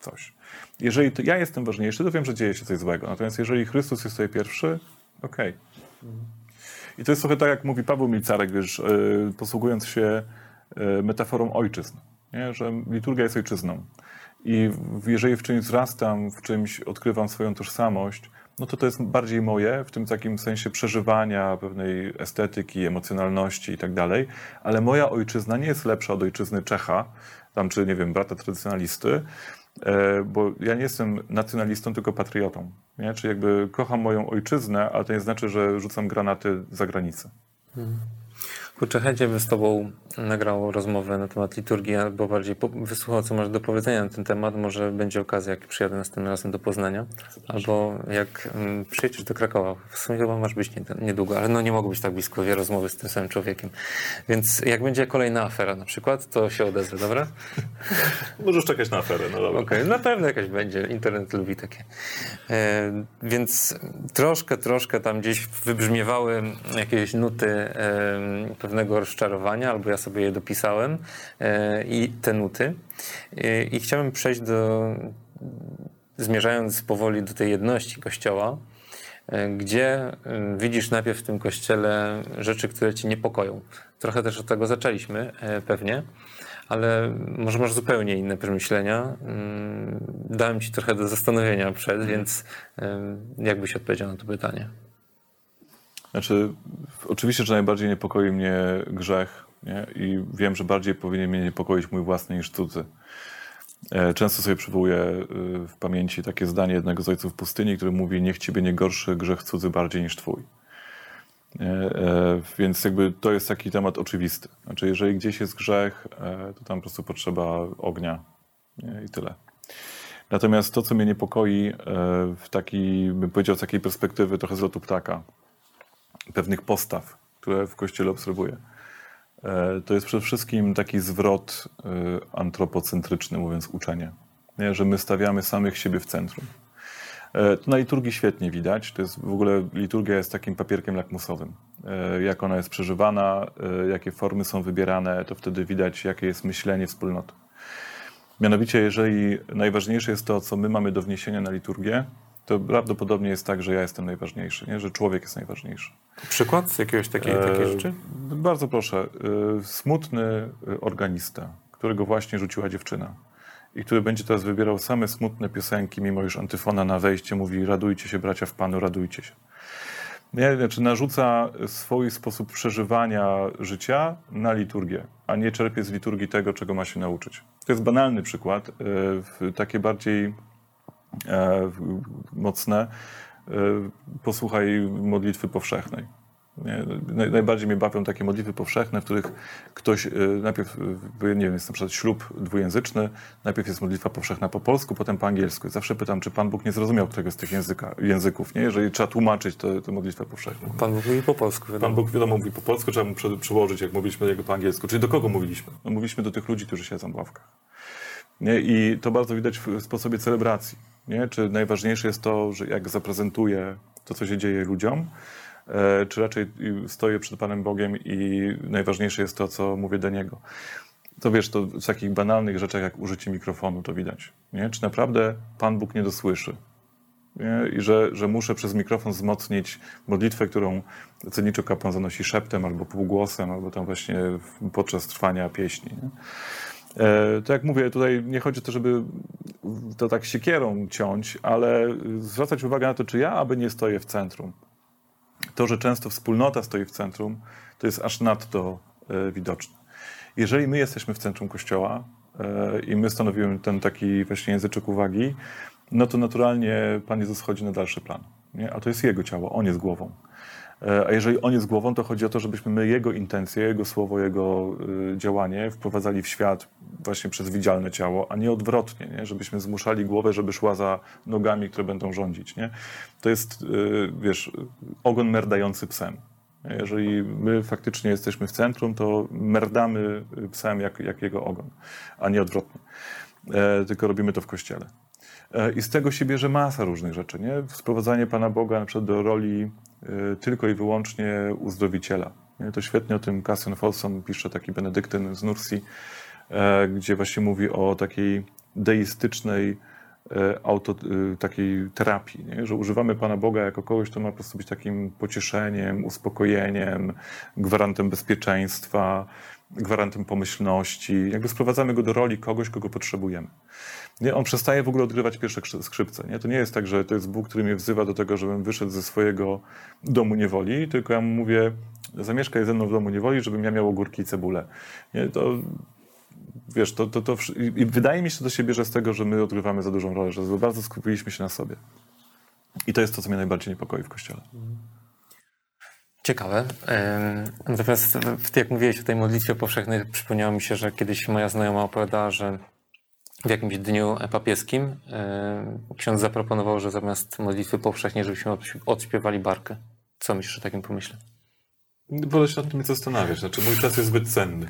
coś. Jeżeli ja jestem ważniejszy, to wiem, że dzieje się coś złego. Natomiast jeżeli Chrystus jest tutaj pierwszy, okej. Okay. I to jest trochę tak, jak mówi Paweł Milcarek, wiesz, yy, posługując się yy, metaforą ojczyzn, nie? że liturgia jest ojczyzną. I jeżeli w czymś wzrastam, w czymś odkrywam swoją tożsamość, no to to jest bardziej moje, w tym takim sensie przeżywania pewnej estetyki, emocjonalności i tak dalej, ale moja ojczyzna nie jest lepsza od ojczyzny Czecha, tam czy, nie wiem, brata tradycjonalisty, bo ja nie jestem nacjonalistą, tylko patriotą. Nie? Czyli jakby kocham moją ojczyznę, ale to nie znaczy, że rzucam granaty za granicę. Hmm. Kurczę, chętnie bym z Tobą nagrał rozmowę na temat liturgii, albo bardziej wysłuchał, co masz do powiedzenia na ten temat. Może będzie okazja, jak przyjadę następnym razem do Poznania, albo jak um, przyjedziesz do Krakowa. W sumie chyba masz być niedługo, ale no nie mogę być tak blisko, dwie rozmowy z tym samym człowiekiem. Więc jak będzie kolejna afera na przykład, to się odezwę, dobra? Możesz czekać na aferę, no dobra. Okej, okay, na pewno jakaś będzie. Internet lubi takie. E, więc troszkę, troszkę tam gdzieś wybrzmiewały jakieś nuty e, pewnego rozczarowania, albo ja sobie je dopisałem e, i te nuty. E, I chciałem przejść do, zmierzając powoli do tej jedności Kościoła, e, gdzie widzisz najpierw w tym Kościele rzeczy, które ci niepokoją. Trochę też od tego zaczęliśmy pewnie, ale może masz zupełnie inne przemyślenia. Mm, dałem ci trochę do zastanowienia przed, więc jakbyś odpowiedział na to pytanie? Znaczy, oczywiście, że najbardziej niepokoi mnie grzech nie? i wiem, że bardziej powinien mnie niepokoić mój własny niż cudzy. E, często sobie przywołuję y, w pamięci takie zdanie jednego z ojców pustyni, który mówi: Niech ciebie nie gorszy grzech cudzy bardziej niż twój. E, więc jakby to jest taki temat oczywisty. Znaczy, jeżeli gdzieś jest grzech, e, to tam po prostu potrzeba ognia i tyle. Natomiast to, co mnie niepokoi w takiej, bym powiedział, z takiej perspektywy trochę z lotu ptaka, pewnych postaw, które w Kościele obserwuję. E, to jest przede wszystkim taki zwrot e, antropocentryczny, mówiąc uczenie, nie? że my stawiamy samych siebie w centrum. E, to na liturgii świetnie widać. To jest w ogóle liturgia jest takim papierkiem lakmusowym. Jak ona jest przeżywana, jakie formy są wybierane, to wtedy widać, jakie jest myślenie wspólnoty. Mianowicie, jeżeli najważniejsze jest to, co my mamy do wniesienia na liturgię, to prawdopodobnie jest tak, że ja jestem najważniejszy, nie? że człowiek jest najważniejszy. Przykład z jakiegoś takiej, takiej rzeczy? E, bardzo proszę. E, smutny e, organista, którego właśnie rzuciła dziewczyna i który będzie teraz wybierał same smutne piosenki, mimo już antyfona na wejście mówi radujcie się bracia w Panu, radujcie się. Nie, znaczy narzuca swój sposób przeżywania życia na liturgię, a nie czerpie z liturgii tego, czego ma się nauczyć. To jest banalny przykład, takie bardziej E, mocne, e, posłuchaj modlitwy powszechnej. Najbardziej mnie bawią takie modlitwy powszechne, w których ktoś y, najpierw, nie wiem, jest na przykład ślub dwujęzyczny, najpierw jest modlitwa powszechna po polsku, potem po angielsku. Zawsze pytam, czy Pan Bóg nie zrozumiał któregoś z tych języka, języków, nie? jeżeli trzeba tłumaczyć tę modlitwę powszechną. Pan Bóg mówi po polsku. Wiadomo. Pan Bóg wiadomo mówi po polsku, trzeba mu przełożyć, jak mówiliśmy do niego po angielsku. Czyli do kogo mówiliśmy? No, mówiliśmy do tych ludzi, którzy siedzą w ławkach. Nie? I to bardzo widać w sposobie celebracji. Nie? Czy najważniejsze jest to, że jak zaprezentuję to, co się dzieje ludziom, e, czy raczej stoję przed Panem Bogiem i najważniejsze jest to, co mówię do Niego. To wiesz, to w takich banalnych rzeczach jak użycie mikrofonu to widać. Nie? Czy naprawdę Pan Bóg nie dosłyszy? Nie? I że, że muszę przez mikrofon wzmocnić modlitwę, którą cenniczo kapłan zanosi szeptem albo półgłosem, albo tam właśnie podczas trwania pieśni. Nie? E, to jak mówię, tutaj nie chodzi o to, żeby to tak siekierą ciąć, ale zwracać uwagę na to, czy ja aby nie stoję w centrum. To, że często wspólnota stoi w centrum, to jest aż nadto e, widoczne. Jeżeli my jesteśmy w centrum Kościoła e, i my stanowimy ten taki właśnie języczek uwagi, no to naturalnie Pan Jezus chodzi na dalszy plan. Nie? A to jest Jego ciało, On jest głową. E, a jeżeli on jest głową, to chodzi o to, żebyśmy my jego intencje, jego słowo, jego y, działanie wprowadzali w świat właśnie przez widzialne ciało, a nie odwrotnie, nie? żebyśmy zmuszali głowę, żeby szła za nogami, które będą rządzić. Nie? To jest, y, wiesz, ogon merdający psem. Jeżeli my faktycznie jesteśmy w centrum, to merdamy psem jak, jak jego ogon, a nie odwrotnie. E, tylko robimy to w kościele. E, I z tego się bierze masa różnych rzeczy. Nie? Sprowadzanie Pana Boga na przykład do roli Y, tylko i wyłącznie uzdrowiciela. To świetnie o tym Cassian Folsom pisze taki benedyktyn z Nursi, e, gdzie właśnie mówi o takiej deistycznej e, auto, takiej terapii, nie? że używamy Pana Boga jako kogoś, kto ma po prostu być takim pocieszeniem, uspokojeniem, gwarantem bezpieczeństwa, gwarantem pomyślności. Jakby sprowadzamy go do roli kogoś, kogo potrzebujemy. Nie, on przestaje w ogóle odgrywać pierwsze skrzypce. Nie? To nie jest tak, że to jest Bóg, który mnie wzywa do tego, żebym wyszedł ze swojego domu niewoli, tylko ja mu mówię, zamieszkaj ze mną w domu niewoli, żebym ja miał ogórki i cebulę. Nie? To, wiesz, to, to, to, i wydaje mi się, że to się bierze z tego, że my odgrywamy za dużą rolę, że bardzo skupiliśmy się na sobie. I to jest to, co mnie najbardziej niepokoi w Kościele. Ciekawe. Natomiast jak mówiłeś o tej modlitwie powszechnej, przypomniało mi się, że kiedyś moja znajoma opowiadała, że w jakimś dniu papieskim ksiądz zaproponował, że zamiast modlitwy powszechnej, żebyśmy odśpiewali barkę. Co myślisz o takim pomyśle? Wolę się nad tym nie zastanawiać. Znaczy, mój czas jest zbyt cenny.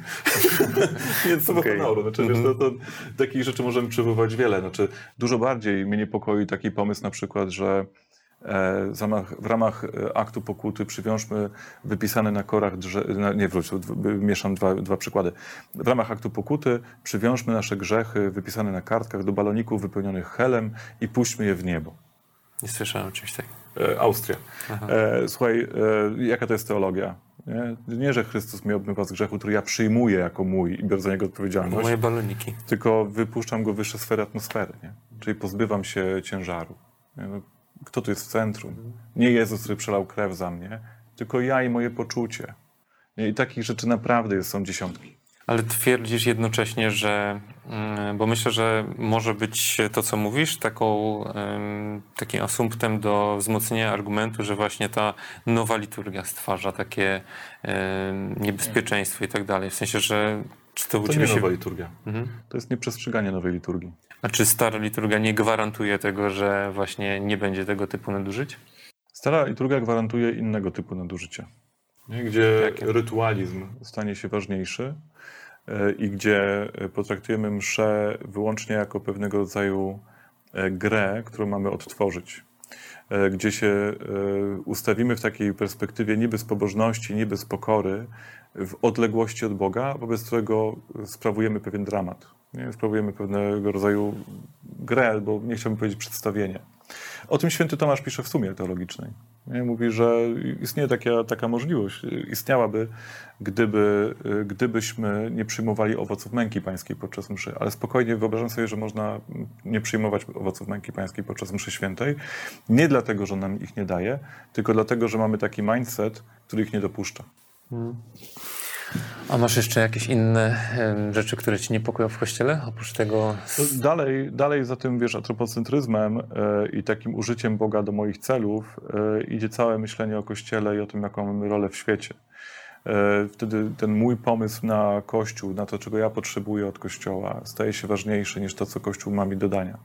Więc to okay. honoru. Znaczy, mm -hmm. wiesz, to, to, takich rzeczy możemy przywoływać wiele. Znaczy, dużo bardziej mnie niepokoi taki pomysł na przykład, że w ramach e, aktu pokuty przywiążmy wypisane na korach, nie wróć, mieszam dwa, dwa przykłady. W ramach aktu pokuty przywiążmy nasze grzechy wypisane na kartkach do baloników wypełnionych helem i puśćmy je w niebo. Nie słyszałem o czymś takim. E, Austria. E, słuchaj, e, jaka to jest teologia? Nie? nie, że Chrystus mnie obmywa z grzechu, który ja przyjmuję jako mój i biorę za niego odpowiedzialność. Moje baloniki. Tylko wypuszczam go w wyższe sfery atmosfery. Nie? Czyli pozbywam się ciężaru. No, kto tu jest w centrum. Nie Jezus, który przelał krew za mnie, tylko ja i moje poczucie. I takich rzeczy naprawdę są dziesiątki. Ale twierdzisz jednocześnie, że, mm, bo myślę, że może być to, co mówisz, taką, takim asumptem do wzmocnienia argumentu, że właśnie ta nowa liturgia stwarza takie niebezpieczeństwo i tak dalej. W sensie, że czy to, to nie się... nowa liturgia. Mhm. To jest nieprzestrzeganie nowej liturgii. A czy stara liturgia nie gwarantuje tego, że właśnie nie będzie tego typu nadużyć? Stara liturgia gwarantuje innego typu nadużycia. Gdzie Jakie? rytualizm stanie się ważniejszy e, i gdzie potraktujemy mszę wyłącznie jako pewnego rodzaju e, grę, którą mamy odtworzyć. E, gdzie się ustawimy w takiej perspektywie niby z pobożności, niby z pokory, w odległości od Boga, wobec którego sprawujemy pewien dramat. Nie? Pewnego rodzaju grę, albo nie chciałbym powiedzieć przedstawienie. O tym święty Tomasz pisze w sumie teologicznej. Nie? Mówi, że istnieje taka, taka możliwość, istniałaby, gdyby, gdybyśmy nie przyjmowali owoców męki pańskiej podczas mszy. Ale spokojnie wyobrażam sobie, że można nie przyjmować owoców męki pańskiej podczas mszy świętej. Nie dlatego, że nam ich nie daje, tylko dlatego, że mamy taki mindset, który ich nie dopuszcza. Hmm. A masz jeszcze jakieś inne rzeczy, które ci niepokoją w kościele, oprócz tego? Dalej, dalej za tym, wiesz, antropocentryzmem e, i takim użyciem Boga do moich celów e, idzie całe myślenie o kościele i o tym, jaką mamy rolę w świecie. E, wtedy ten mój pomysł na Kościół, na to, czego ja potrzebuję od Kościoła, staje się ważniejszy niż to, co Kościół ma mi do dania.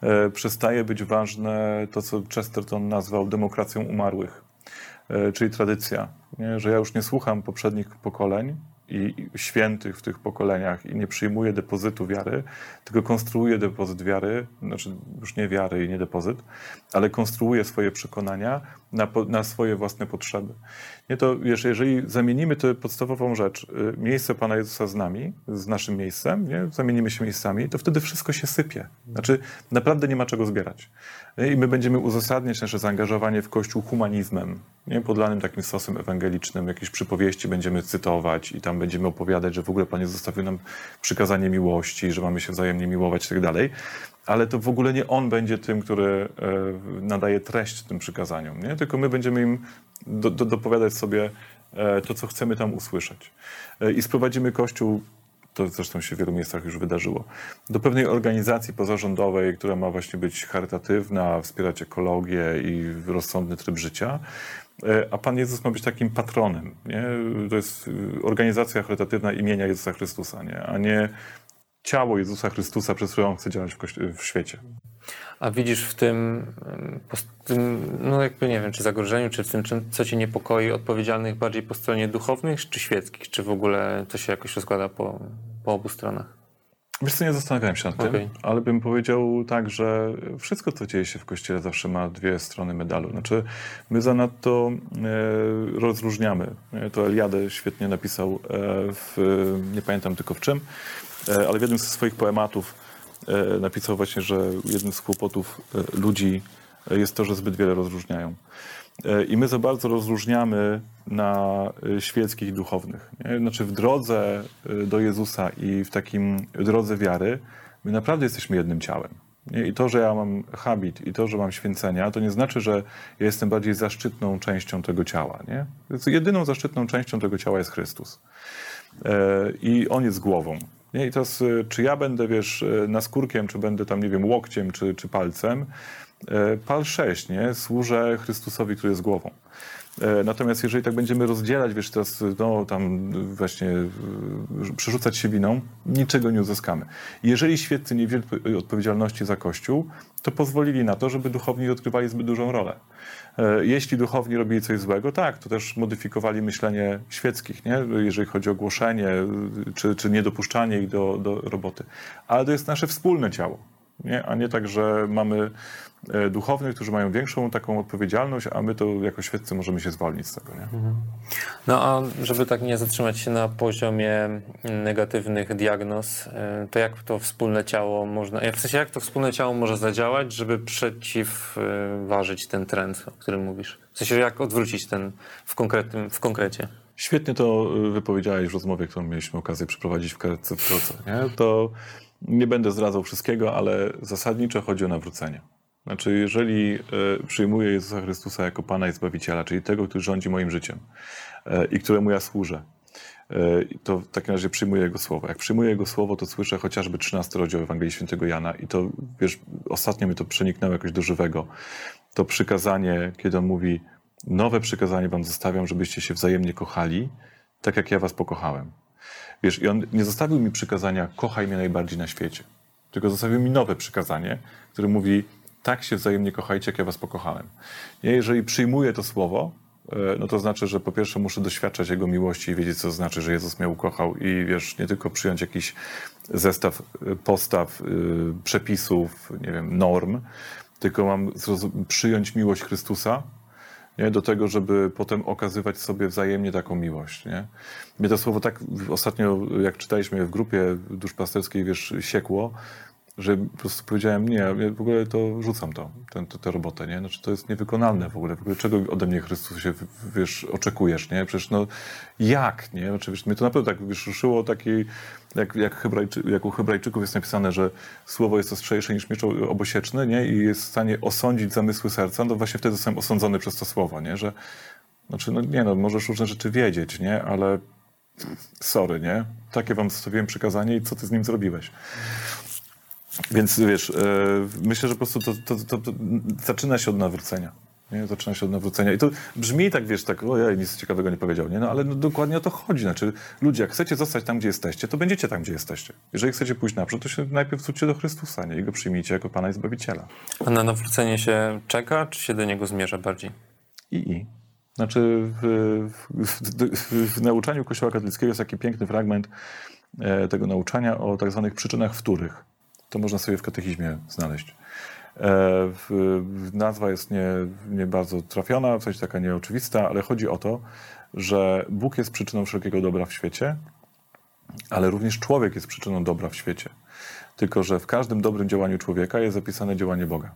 E, przestaje być ważne to, co Chesterton nazwał demokracją umarłych, czyli tradycja, nie? że ja już nie słucham poprzednich pokoleń, i świętych w tych pokoleniach i nie przyjmuje depozytu wiary, tylko konstruuje depozyt wiary, znaczy już nie wiary i nie depozyt, ale konstruuje swoje przekonania na, na swoje własne potrzeby. Nie to, wiesz, jeżeli zamienimy tę podstawową rzecz, y, miejsce Pana Jezusa z nami, z naszym miejscem, nie? zamienimy się miejscami, to wtedy wszystko się sypie. Znaczy naprawdę nie ma czego zbierać. I my będziemy uzasadniać nasze zaangażowanie w Kościół humanizmem, nie? podlanym takim sosem ewangelicznym, jakieś przypowieści będziemy cytować i tam będziemy opowiadać, że w ogóle Pan Jezus zostawił nam przykazanie miłości, że mamy się wzajemnie miłować i tak dalej. Ale to w ogóle nie On będzie tym, który e, nadaje treść tym przykazaniom, nie? tylko my będziemy im do, do, dopowiadać sobie e, to, co chcemy tam usłyszeć. E, I sprowadzimy Kościół to zresztą się w wielu miejscach już wydarzyło, do pewnej organizacji pozarządowej, która ma właśnie być charytatywna, wspierać ekologię i rozsądny tryb życia. A Pan Jezus ma być takim patronem. Nie? To jest organizacja charytatywna imienia Jezusa Chrystusa, nie? a nie ciało Jezusa Chrystusa, przez które On chce działać w, w świecie. A widzisz w tym, tym, no jakby nie wiem, czy zagrożeniu, czy w tym, co cię niepokoi, odpowiedzialnych bardziej po stronie duchownych, czy świeckich, czy w ogóle to się jakoś rozkłada po, po obu stronach? Wiesz co, nie zastanawiałem się nad okay. tym, ale bym powiedział tak, że wszystko, co dzieje się w Kościele zawsze ma dwie strony medalu. Znaczy, my zanadto e, rozróżniamy. To Eliade świetnie napisał, e, w, nie pamiętam tylko w czym, e, ale w jednym ze swoich poematów E, napisał właśnie, że jednym z kłopotów e, ludzi jest to, że zbyt wiele rozróżniają. E, I my za bardzo rozróżniamy na świeckich i duchownych. Nie? Znaczy w drodze do Jezusa i w takim drodze wiary my naprawdę jesteśmy jednym ciałem. Nie? I to, że ja mam habit i to, że mam święcenia, to nie znaczy, że ja jestem bardziej zaszczytną częścią tego ciała. Nie? Jedyną zaszczytną częścią tego ciała jest Chrystus. I On jest głową. Nie? I teraz, y, czy ja będę, wiesz, y, naskórkiem, czy będę tam, nie wiem, łokciem, czy, czy palcem, y, pal 6, nie? Służę Chrystusowi, który jest głową. Natomiast jeżeli tak będziemy rozdzielać, wiesz, teraz no, tam właśnie przerzucać się winą, niczego nie uzyskamy. Jeżeli świeccy nie wzięli odpowiedzialności za Kościół, to pozwolili na to, żeby duchowni odgrywali zbyt dużą rolę. E, jeśli duchowni robili coś złego, tak, to też modyfikowali myślenie świeckich, nie? jeżeli chodzi o głoszenie czy, czy niedopuszczanie ich do, do roboty. Ale to jest nasze wspólne ciało. Nie? A nie tak, że mamy e, duchownych, którzy mają większą taką odpowiedzialność, a my to jako świeccy możemy się zwolnić z tego. Nie? No a żeby tak nie zatrzymać się na poziomie negatywnych diagnoz, e, to jak to wspólne ciało można, w sensie jak to wspólne ciało może zadziałać, żeby przeciwważyć ten trend, o którym mówisz? W sensie jak odwrócić ten w, konkretnym, w konkrecie? Świetnie to e, wypowiedziałeś w rozmowie, którą mieliśmy okazję przeprowadzić w karetce w Kroce. Nie? To nie będę zdradzał wszystkiego, ale zasadniczo chodzi o nawrócenie. Znaczy, jeżeli e, przyjmuję Jezusa Chrystusa jako Pana i Zbawiciela, czyli tego, który rządzi moim życiem e, i któremu ja służę, e, to w takim razie przyjmuję Jego Słowo. Jak przyjmuję Jego Słowo, to słyszę chociażby 13 rozdział Ewangelii Świętego Jana i to, wiesz, ostatnio mi to przeniknęło jakoś do żywego. To przykazanie, kiedy on mówi, nowe przykazanie wam zostawiam, żebyście się wzajemnie kochali, tak jak ja was pokochałem. Wiesz, i on nie zostawił mi przykazania, kochaj mnie najbardziej na świecie, tylko zostawił mi nowe przykazanie, które mówi, tak się wzajemnie kochajcie, jak ja was pokochałem. Ja jeżeli przyjmuję to słowo, e, no to znaczy, że po pierwsze muszę doświadczać Jego miłości i wiedzieć, co znaczy, że Jezus mnie ukochał i wiesz, nie tylko przyjąć jakiś zestaw e, postaw, e, przepisów, nie wiem, norm, tylko mam przyjąć miłość Chrystusa, nie? do tego, żeby potem okazywać sobie wzajemnie taką miłość. Nie? Mnie to słowo tak ostatnio, jak czytaliśmy w grupie duszpasterskiej, wiesz, siekło, że po prostu powiedziałem, nie, ja w ogóle to rzucam to, tę, tę robotę, nie? Znaczy to jest niewykonalne w ogóle. W ogóle czego ode mnie Chrystus się, wiesz, oczekujesz, nie? Przecież no, jak, nie? Znaczy, wiesz, mnie to naprawdę tak, wiesz, ruszyło takiej, jak, jak, Hebrajczy, jak u Hebrajczyków jest napisane, że słowo jest ostrzejsze niż miecz obosieczny, nie? I jest w stanie osądzić zamysły serca, no właśnie wtedy zostałem osądzony przez to słowo, nie? Że, znaczy, no nie no, możesz różne rzeczy wiedzieć, nie? Ale sorry, nie? Takie wam zostawiłem przykazanie i co ty z nim zrobiłeś? Więc wiesz, e, myślę, że po prostu to, to, to, to zaczyna się od nawrócenia. Nie? Zaczyna się od nawrócenia. I to brzmi tak, wiesz, tak, ojej, nic ciekawego nie powiedział, nie? No ale no, dokładnie o to chodzi. Znaczy, ludzie, jak chcecie zostać tam, gdzie jesteście, to będziecie tam, gdzie jesteście. Jeżeli chcecie pójść naprzód, to się najpierw zwróćcie do Chrystusa, nie? I go przyjmijcie jako Pana i Zbawiciela. A na nawrócenie się czeka, czy się do niego zmierza bardziej? I, i. Znaczy, w, w, w, w nauczaniu Kościoła katolickiego jest taki piękny fragment e, tego nauczania o tak zwanych przyczynach wtórych. To można sobie w katechizmie znaleźć. E, nazwa jest nie, nie bardzo trafiona, w sensie taka nieoczywista, ale chodzi o to, że Bóg jest przyczyną wszelkiego dobra w świecie, ale również człowiek jest przyczyną dobra w świecie. Tylko, że w każdym dobrym działaniu człowieka jest zapisane działanie Boga.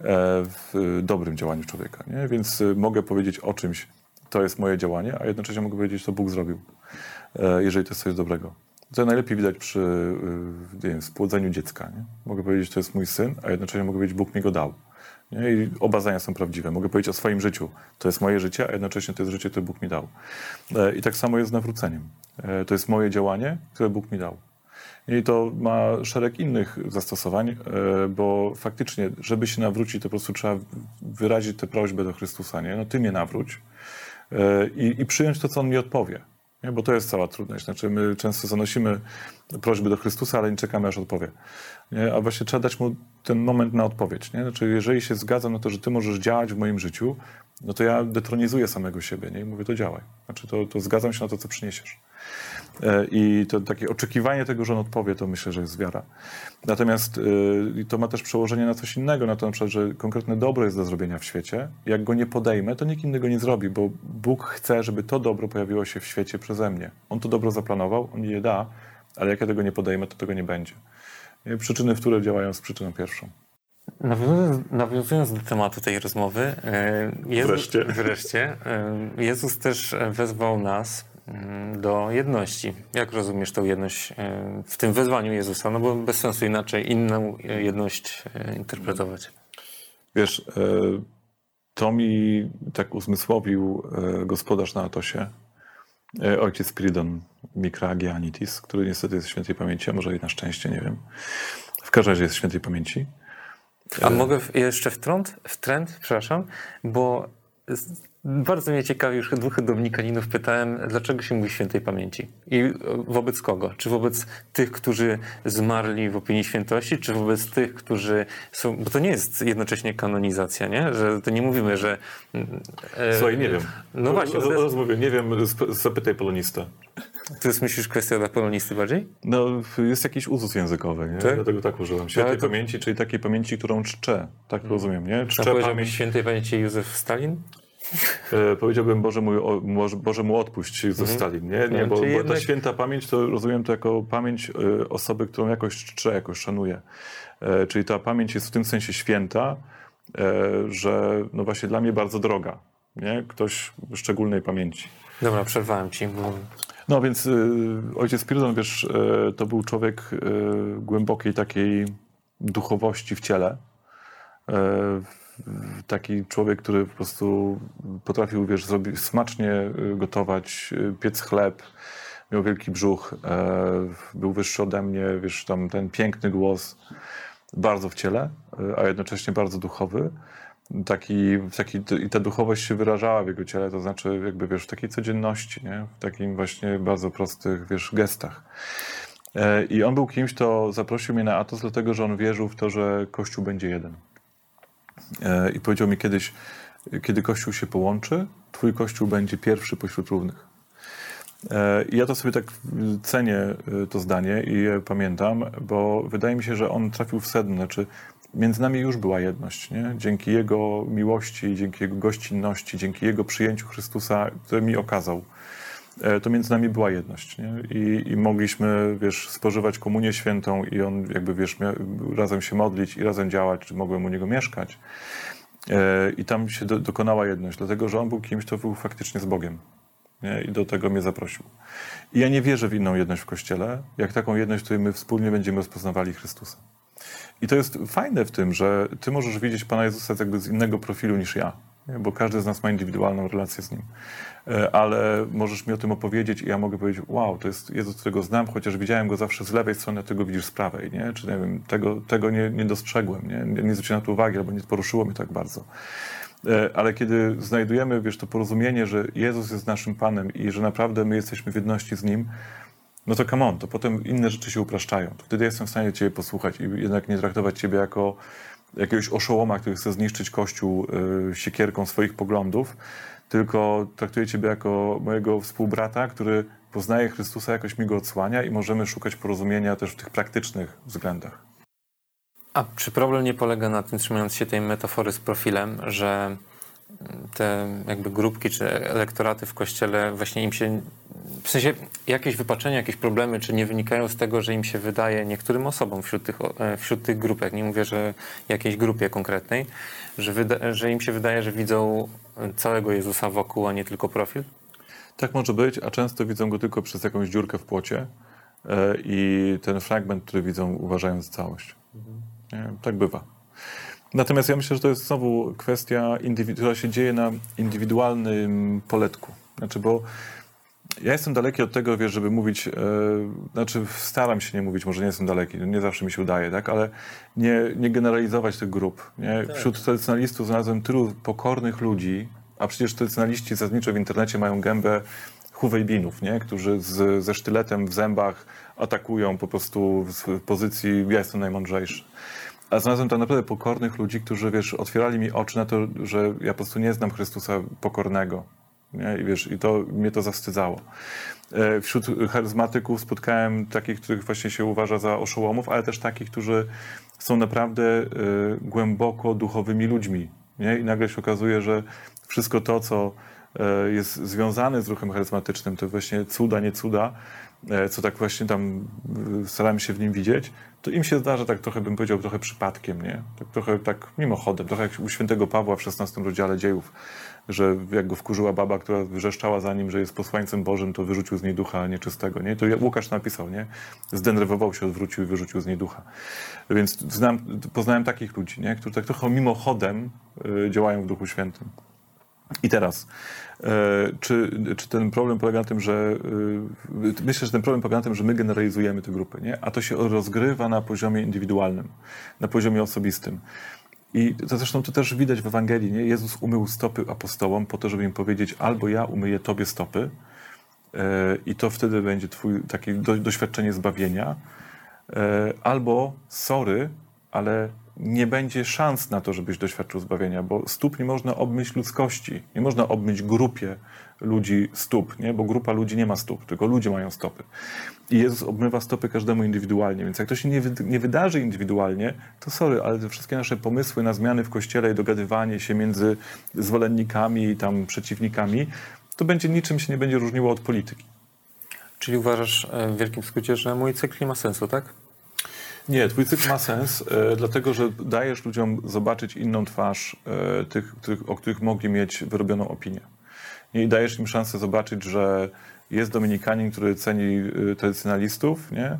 E, w dobrym działaniu człowieka. Nie? Więc y, mogę powiedzieć o czymś, to jest moje działanie, a jednocześnie mogę powiedzieć, to Bóg zrobił, e, jeżeli to jest coś dobrego. To najlepiej widać przy y, nie wiem, spłodzeniu dziecka. Nie? Mogę powiedzieć, to jest mój syn, a jednocześnie mogę powiedzieć, Bóg mi go dał. Nie? I oba zdania są prawdziwe. Mogę powiedzieć o swoim życiu. To jest moje życie, a jednocześnie to jest życie, które Bóg mi dał. E, I tak samo jest z nawróceniem. To jest moje działanie, które Bóg mi dał. I to ma szereg innych zastosowań, e, bo faktycznie, żeby się nawrócić, to po prostu trzeba wyrazić tę prośbę do Chrystusa, nie? No ty mnie nawróć e, i, i przyjąć to, co On mi odpowie. Nie? Bo to jest cała trudność. Znaczy, my często zanosimy prośby do Chrystusa, ale nie czekamy, aż odpowie. Nie? A właśnie trzeba dać mu ten moment na odpowiedź. Nie? Znaczy, jeżeli się zgadzam na to, że ty możesz działać w moim życiu, no to ja detronizuję samego siebie nie? i mówię, to działaj. Znaczy, to, to zgadzam się na to, co przyniesiesz. E, I to takie oczekiwanie tego, że on odpowie, to myślę, że jest wiara. Natomiast e, to ma też przełożenie na coś innego, na to na przykład, że konkretne dobro jest do zrobienia w świecie. Jak go nie podejmę, to nikt inny go nie zrobi, bo Bóg chce, żeby to dobro pojawiło się w świecie przeze mnie. On to dobro zaplanował, on je da, ale jak ja tego nie podejmę, to tego nie będzie. Przyczyny, w które działają z przyczyną pierwszą. Nawiązując do tematu tej rozmowy, e, Jezus, wreszcie. wreszcie Jezus też wezwał nas do jedności. Jak rozumiesz tą jedność e, w tym wezwaniu Jezusa? No bo bez sensu inaczej inną jedność e, interpretować. Wiesz, e, to mi tak uzmysłowił gospodarz na Atosie, ojciec Pridon Mikragianitis, który niestety jest świętej pamięci, a może i na szczęście, nie wiem. W każdym razie jest świętej pamięci. A mogę jeszcze w trend, w trend, przepraszam, bo bardzo mnie ciekawi, już dwóch dominikaninów pytałem, dlaczego się mówi świętej pamięci i wobec kogo? Czy wobec tych, którzy zmarli w opinii świętości, czy wobec tych, którzy są, bo to nie jest jednocześnie kanonizacja, nie? Że to nie mówimy, że... E, Słuchaj, nie wiem. No właśnie. Rozmówię, nie wiem, zapytaj polonista. To jest, myślisz, kwestia dla polonisty bardziej? No, jest jakiś uzus językowy, nie? Tak? Dlatego tak użyłem. Świętej to... pamięci, czyli takiej pamięci, którą czczę. Tak hmm. rozumiem, nie? Czczę A pamięć... świętej pamięci Józef Stalin? E, powiedziałbym, Boże, mój, Boże mu odpuść ze mhm. Stalin, nie? nie bo, bo jednak... ta święta pamięć to rozumiem to jako pamięć e, osoby, którą jakoś czczę, jakoś szanuję. E, czyli ta pamięć jest w tym sensie święta, że no właśnie dla mnie bardzo droga. Nie? Ktoś szczególnej pamięci. Dobra, przerwałem ci. Bo... No więc y, ojciec Spiridon, wiesz, y, to był człowiek y, głębokiej takiej duchowości w ciele taki człowiek, który po prostu potrafił, wiesz, smacznie y, gotować, y, piec chleb, miał wielki brzuch, był wyższy ode mnie, wiesz, tam ten piękny głos, bardzo w ciele, y, a jednocześnie bardzo duchowy. Taki, taki, I ta duchowość się wyrażała w jego ciele, to znaczy jakby, wiesz, w takiej codzienności, nie? w takim właśnie bardzo prostych, wiesz, gestach. E, I on był kimś, kto zaprosił mnie na Atos, dlatego że on wierzył w to, że Kościół będzie jeden. E, I powiedział mi kiedyś, kiedy Kościół się połączy, Twój Kościół będzie pierwszy pośród równych. E, I ja to sobie tak cenię, to zdanie i pamiętam, bo wydaje mi się, że on trafił w sedno. Znaczy, między nami już była jedność. Nie? Dzięki Jego miłości, dzięki Jego gościnności, dzięki Jego przyjęciu Chrystusa, który mi okazał, to między nami była jedność. Nie? I, I, mogliśmy, wiesz, spożywać komunię świętą i on jakby, wiesz, razem się modlić i razem działać, czy mogłem u niego mieszkać. E, I tam się do, dokonała jedność, dlatego że on był kimś, kto był faktycznie z Bogiem. Nie? I do tego mnie zaprosił. I ja nie wierzę w inną jedność w Kościele, jak taką jedność, w której my wspólnie będziemy rozpoznawali Chrystusa. I to jest fajne w tym, że ty możesz widzieć Pana Jezusa jakby z innego profilu niż ja. bo każdy z nas ma indywidualną relację z Nim. E, ale możesz mi o tym opowiedzieć i ja mogę powiedzieć, wow, to jest Jezus, którego znam, chociaż widziałem Go zawsze z lewej strony, a Ty go widzisz z prawej, nie? Czy nie wiem, tego, tego nie, nie dostrzegłem, nie? Nie zwróciłem na to uwagi, albo nie poruszyło mnie tak bardzo. E, ale kiedy znajdujemy, wiesz, to porozumienie, że Jezus jest naszym Panem i że naprawdę my jesteśmy w jedności z Nim, no to come on, to potem inne rzeczy się upraszczają. To wtedy jestem w stanie Ciebie posłuchać i jednak nie traktować Ciebie jako jakiegoś oszołoma, który chce zniszczyć Kościół y, siekierką swoich poglądów, tylko traktuję Ciebie jako mojego współbrata, który poznaje Chrystusa, jakoś mi go odsłania i możemy szukać porozumienia też w tych praktycznych względach. A czy problem nie polega na tym, trzymając się tej metafory z profilem, że te jakby grupki czy elektoraty w kościele właśnie im się w sensie jakieś wypaczenia, jakieś problemy, czy nie wynikają z tego, że im się wydaje niektórym osobom wśród tych, e, wśród tych grupek, nie mówię, że jakiejś grupie konkretnej, że, wyda, że im się wydaje, że widzą całego Jezusa wokół, a nie tylko profil? Tak może być, a często widzą go tylko przez jakąś dziurkę w płocie e, i ten fragment, który widzą, uważają za całość. Nie, tak bywa. Natomiast ja myślę, że to jest znowu kwestia, która się dzieje na indywidualnym poletku. Znaczy, bo ja jestem daleki od tego, wiesz, żeby mówić, e, znaczy staram się nie mówić, może nie jestem daleki, nie zawsze mi się udaje, tak, ale nie, nie generalizować tych grup. Nie? Tak. Wśród tradycjonalistów znalazłem tylu pokornych ludzi, a przecież tradycjonaliści zasadniczo w internecie mają gębę huwejbinów, nie? którzy z, ze sztyletem w zębach atakują po prostu z pozycji ja jestem najmądrzejszy. A znalazłem tam naprawdę pokornych ludzi, którzy, wiesz, otwierali mi oczy na to, że ja po prostu nie znam Chrystusa pokornego. Nie? I wiesz, i to mnie to zawstydzało. E, wśród charyzmatyków spotkałem takich, których właśnie się uważa za oszołomów, ale też takich, którzy są naprawdę y, głęboko duchowymi ludźmi. Nie? I nagle się okazuje, że wszystko to, co jest związane z ruchem charyzmatycznym, to właśnie cuda, nie cuda, y, co tak właśnie tam staramy się w nim widzieć, to im się zdarza tak trochę, bym powiedział, trochę przypadkiem, nie? Tak trochę tak mimochodem, trochę jak u świętego Pawła w XVI rozdziale dziejów że jak go wkurzyła baba, która wrzeszczała za nim, że jest posłańcem Bożym, to wyrzucił z niej ducha nieczystego. Nie? To Łukasz napisał, nie? Zdenerwował się, odwrócił i wyrzucił z niej ducha. Więc znam, poznałem takich ludzi, nie? którzy tak trochę mimochodem działają w Duchu Świętym. I teraz, y, czy, czy ten problem polega na tym, że y, myślę, że ten problem polega na tym, że my generalizujemy te grupy, nie? a to się rozgrywa na poziomie indywidualnym, na poziomie osobistym. I to zresztą to też widać w Ewangelii, nie? Jezus umył stopy apostołom po to, żeby im powiedzieć, albo ja umyję tobie stopy yy, i to wtedy będzie twój takie do, doświadczenie zbawienia, albo sorry, ale nie będzie szans na to, żebyś doświadczył zbawienia, bo stóp nie można obmyć ludzkości, nie można obmyć grupie ludzi stóp, nie? bo grupa ludzi nie ma stóp, tylko ludzie mają stopy. I Jezus obmywa stopy każdemu indywidualnie, więc jak to się nie, nie wydarzy indywidualnie, to sorry, ale te wszystkie nasze pomysły na zmiany w Kościele i dogadywanie się między zwolennikami i tam przeciwnikami, to będzie niczym się nie będzie różniło od polityki. Czyli uważasz e, w wielkim skrócie, że mój cykl nie ma sensu, tak? Nie, twój cykl ma sens, e, dlatego że dajesz ludziom zobaczyć inną twarz e, tych, o których mogli mieć wyrobioną opinię. I dajesz im szansę zobaczyć, że jest Dominikanin, który ceni e, tradycjonalistów, nie?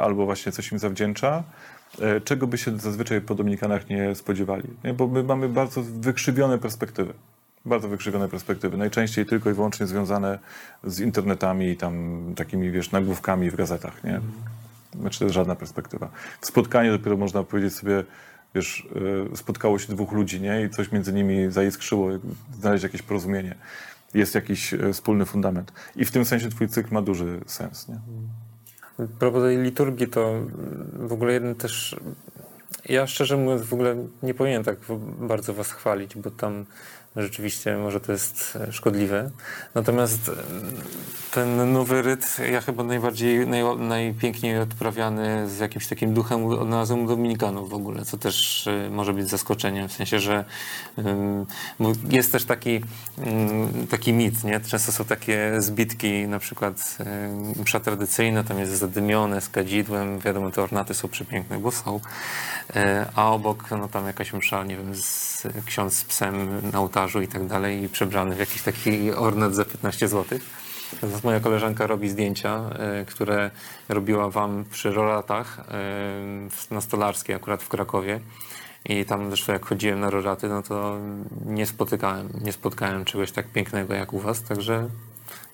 Albo właśnie coś im zawdzięcza, czego by się zazwyczaj po Dominikanach nie spodziewali. Nie? Bo my mamy bardzo wykrzywione perspektywy. Bardzo wykrzywione perspektywy. Najczęściej tylko i wyłącznie związane z internetami i tam takimi, wiesz, nagłówkami w gazetach, nie? Znaczy to jest żadna perspektywa. W spotkaniu dopiero można powiedzieć sobie, wiesz, spotkało się dwóch ludzi, nie? I coś między nimi zaiskrzyło, znaleźć jakieś porozumienie. Jest jakiś wspólny fundament. I w tym sensie twój cykl ma duży sens, nie? Propos tej liturgii, to w ogóle jeden też... Ja szczerze mówiąc w ogóle nie powinienem tak bardzo was chwalić, bo tam rzeczywiście może to jest e, szkodliwe. Natomiast e, ten nowy ryt, ja chyba najbardziej, naj, najpiękniej odprawiany z jakimś takim duchem odnalazłem Dominikanów w ogóle, co też e, może być zaskoczeniem, w sensie, że jest też taki, mm, taki mit, nie? Często są takie zbitki, na przykład msza tradycyjna, tam jest zadymione z kadzidłem, wiadomo, te ornaty są przepiękne, bo są, a obok, no tam jakaś msza, nie wiem, z, ksiądz z psem na ołtarzu, i tak dalej i przebrany w jakiś taki ornat za 15 zł. Natomiast moja koleżanka robi zdjęcia, y, które robiła wam przy rolatach y, na Stolarskiej akurat w Krakowie. I tam zresztą jak chodziłem na rożaty, no to nie spotykałem, nie spotkałem czegoś tak pięknego jak u was, także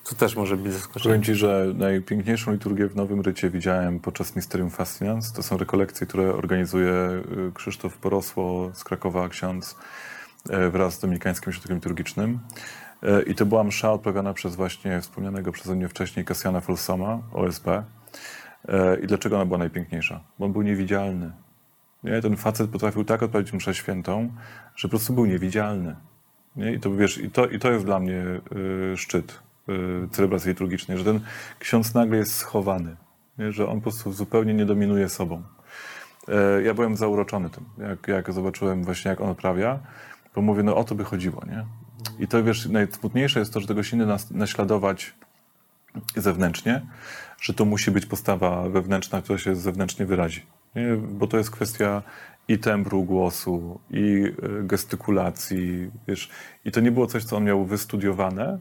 to też może być zaskoczenie. Powiem Ci, że najpiękniejszą liturgię w Nowym Rycie widziałem podczas Mysterium Fascinans. To są rekolekcje, które organizuje y, Krzysztof Porosło z Krakowa, ksiądz, wraz z Dominikańskim Ośrodkiem Liturgicznym. Y, I to była msza odprawiana przez właśnie wspomnianego przeze mnie wcześniej Kasjana Folsama, OSP. I dlaczego ona była najpiękniejsza? Bo on był niewidzialny. Nie? Ten facet potrafił tak odprawić mszę świętą, że po prostu był niewidzialny. Nie? I, to, wiesz, i, to, I to jest dla mnie y, szczyt y, celebracji liturgicznej, że ten ksiądz nagle jest schowany, nie? że on po prostu zupełnie nie dominuje sobą. Y, ja byłem zauroczony tym, jak, jak zobaczyłem właśnie, jak on odprawia, bo mówię, no o to by chodziło, nie? I to, wiesz, najsmutniejsze jest to, że tego się nie nas, naśladować zewnętrznie, że to musi być postawa wewnętrzna, która się zewnętrznie wyrazi. Nie? Bo to jest kwestia i tembru głosu, i e, gestykulacji, wiesz. I to nie było coś, co on miał wystudiowane.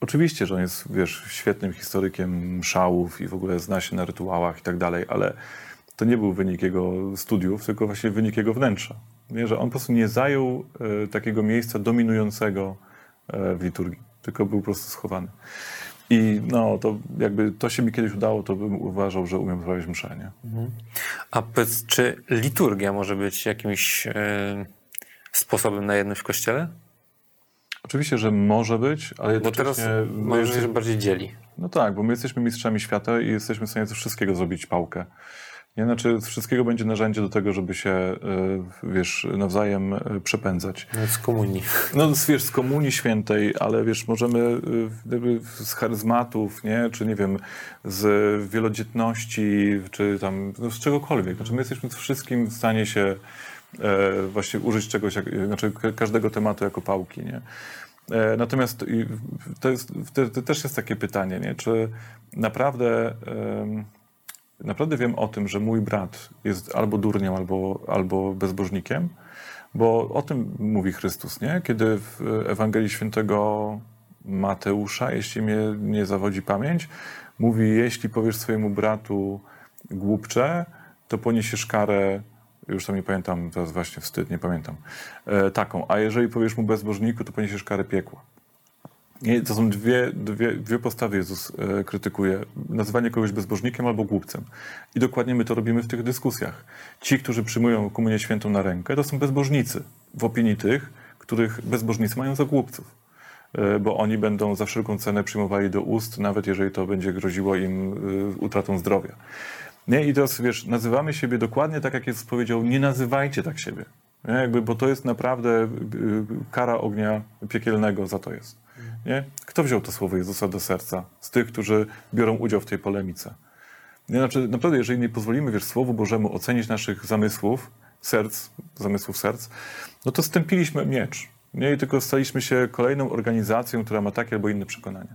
Oczywiście, że on jest, wiesz, świetnym historykiem szałów i w ogóle zna się na rytuałach i tak dalej, ale to nie był wynik jego studiów, tylko właśnie wynik jego wnętrza. Nie? Że on po prostu nie zajął e, takiego miejsca dominującego e, w liturgii, tylko był po prostu schowany. I no, to jakby to się mi kiedyś udało, to bym uważał, że umiem sprawić mszę, nie? Mhm. A powiedz, czy liturgia może być jakimś e, sposobem na jedność w Kościele? Oczywiście, że może być, ale Bo teraz może że bardziej dzieli. No tak, bo my jesteśmy mistrzami świata i jesteśmy w stanie ze wszystkiego zrobić pałkę. Nie? Znaczy, z wszystkiego będzie narzędzie do tego, żeby się, e, wiesz, nawzajem e, przepędzać. No, z komunii. No, wiesz, z komunii świętej, ale wiesz, możemy e, z charyzmatów, nie? Czy nie wiem, z wielodzietności, czy tam, no, z czegokolwiek. Znaczy, my jesteśmy wszystkim w stanie się właśnie użyć czegoś, znaczy każdego tematu jako pałki, nie? Natomiast to, jest, to, to, też jest takie pytanie, nie? czy naprawdę naprawdę wiem o tym, że mój brat jest albo durniem, albo, albo bezbożnikiem, bo o tym mówi Chrystus, nie? Kiedy w Ewangelii Świętego Mateusza, jeśli mnie nie zawodzi pamięć, mówi, jeśli powiesz swojemu bratu głupcze, to poniesiesz karę, już tam nie pamiętam, teraz właśnie wstyd, nie pamiętam, e, taką, a jeżeli powiesz mu bezbożniku, to poniesiesz karę piekła. To są dwie, dwie, dwie postawy Jezus e, krytykuje. Nazywanie kogoś bezbożnikiem albo głupcem. I dokładnie my to robimy w tych dyskusjach. Ci, którzy przyjmują komunię świętą na rękę, to są bezbożnicy. W opinii tych, których bezbożnicy mają za głupców. E, bo oni będą za wszelką cenę przyjmowali do ust, nawet jeżeli to będzie groziło im e, utratą zdrowia. Nie? I teraz, wiesz, nazywamy siebie dokładnie tak, jak Jezus powiedział, nie nazywajcie tak siebie. Nie? Jakby, bo to jest naprawdę kara ognia piekielnego za to jest. Nie? Kto wziął to słowo Jezusa do serca? Z tych, którzy biorą udział w tej polemice. Nie? Znaczy, naprawdę, jeżeli nie pozwolimy, wiesz, Słowu Bożemu ocenić naszych zamysłów, serc, zamysłów serc, no to stępiliśmy miecz. Nie? I tylko staliśmy się kolejną organizacją, która ma takie albo inne przekonania.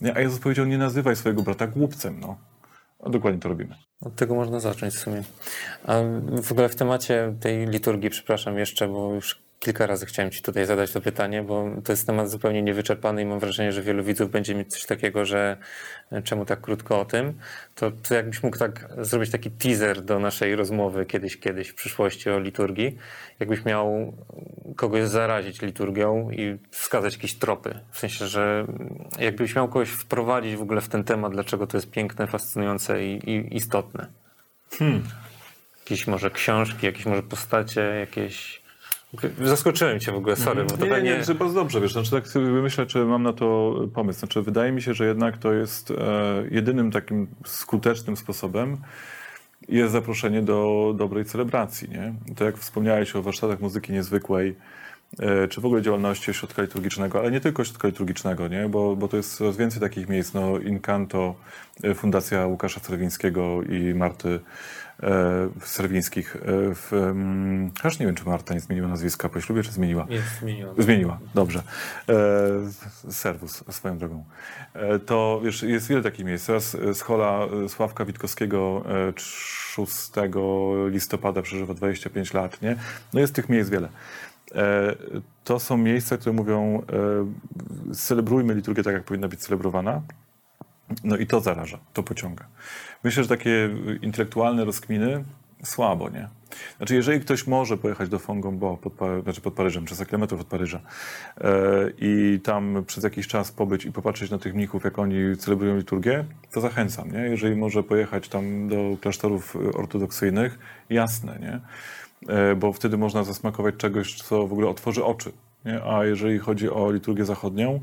Nie? A Jezus powiedział, nie nazywaj swojego brata głupcem. No. A dokładnie to robimy. Od tego można zacząć w sumie. A w ogóle w temacie tej liturgii, przepraszam jeszcze, bo już kilka razy chciałem Ci tutaj zadać to pytanie, bo to jest temat zupełnie niewyczerpany i mam wrażenie, że wielu widzów będzie mieć coś takiego, że e, czemu tak krótko o tym, to, to jakbyś mógł tak zrobić taki teaser do naszej rozmowy kiedyś, kiedyś w przyszłości o liturgii, jakbyś miał kogoś zarazić liturgią i wskazać jakieś tropy, w sensie, że jakbyś miał kogoś wprowadzić w ogóle w ten temat, dlaczego to jest piękne, fascynujące i, i istotne. Hmm. Jakieś może książki, jakieś może postacie, jakieś Zaskoczyłem cię w ogóle, sorry. Bo to nie, nie, nie, bardzo dobrze, wiesz, znaczy tak sobie myślę, czy mam na to pomysł. Znaczy wydaje mi się, że jednak to jest e, jedynym takim skutecznym sposobem jest zaproszenie do dobrej celebracji, nie? To jak wspomniałeś o warsztatach muzyki niezwykłej, e, czy w ogóle działalności ośrodka liturgicznego, ale nie tylko ośrodka liturgicznego, nie? Bo, bo to jest coraz więcej takich miejsc, no Incanto, e, Fundacja Łukasza Cerwińskiego i Marty serwińskich. E, w, aż nie wiem, czy Marta nie zmieniła nazwiska po ślubie, czy zmieniła? Jest, zmieniła. Zmieniła, dobrze. E, serwus, swoją drogą. To wiesz, jest wiele takich miejsc. Teraz schola Sławka Witkowskiego 6 listopada przeżywa 25 lat, nie? No jest tych miejsc wiele. To są miejsca, które mówią, celebrujmy liturgię tak, jak powinna być celebrowana. No i to zaraża, to pociąga. Myślę, że takie intelektualne rozkminy słabo, nie? Znaczy, jeżeli ktoś może pojechać do Fontainebleau, pod, znaczy pod Paryżem, 300 km od Paryża e, i tam przez jakiś czas pobyć i popatrzeć na tych mnichów, jak oni celebrują liturgię, to zachęcam, nie? Jeżeli może pojechać tam do klasztorów ortodoksyjnych, jasne, nie? E, bo wtedy można zasmakować czegoś, co w ogóle otworzy oczy, nie? A jeżeli chodzi o liturgię zachodnią,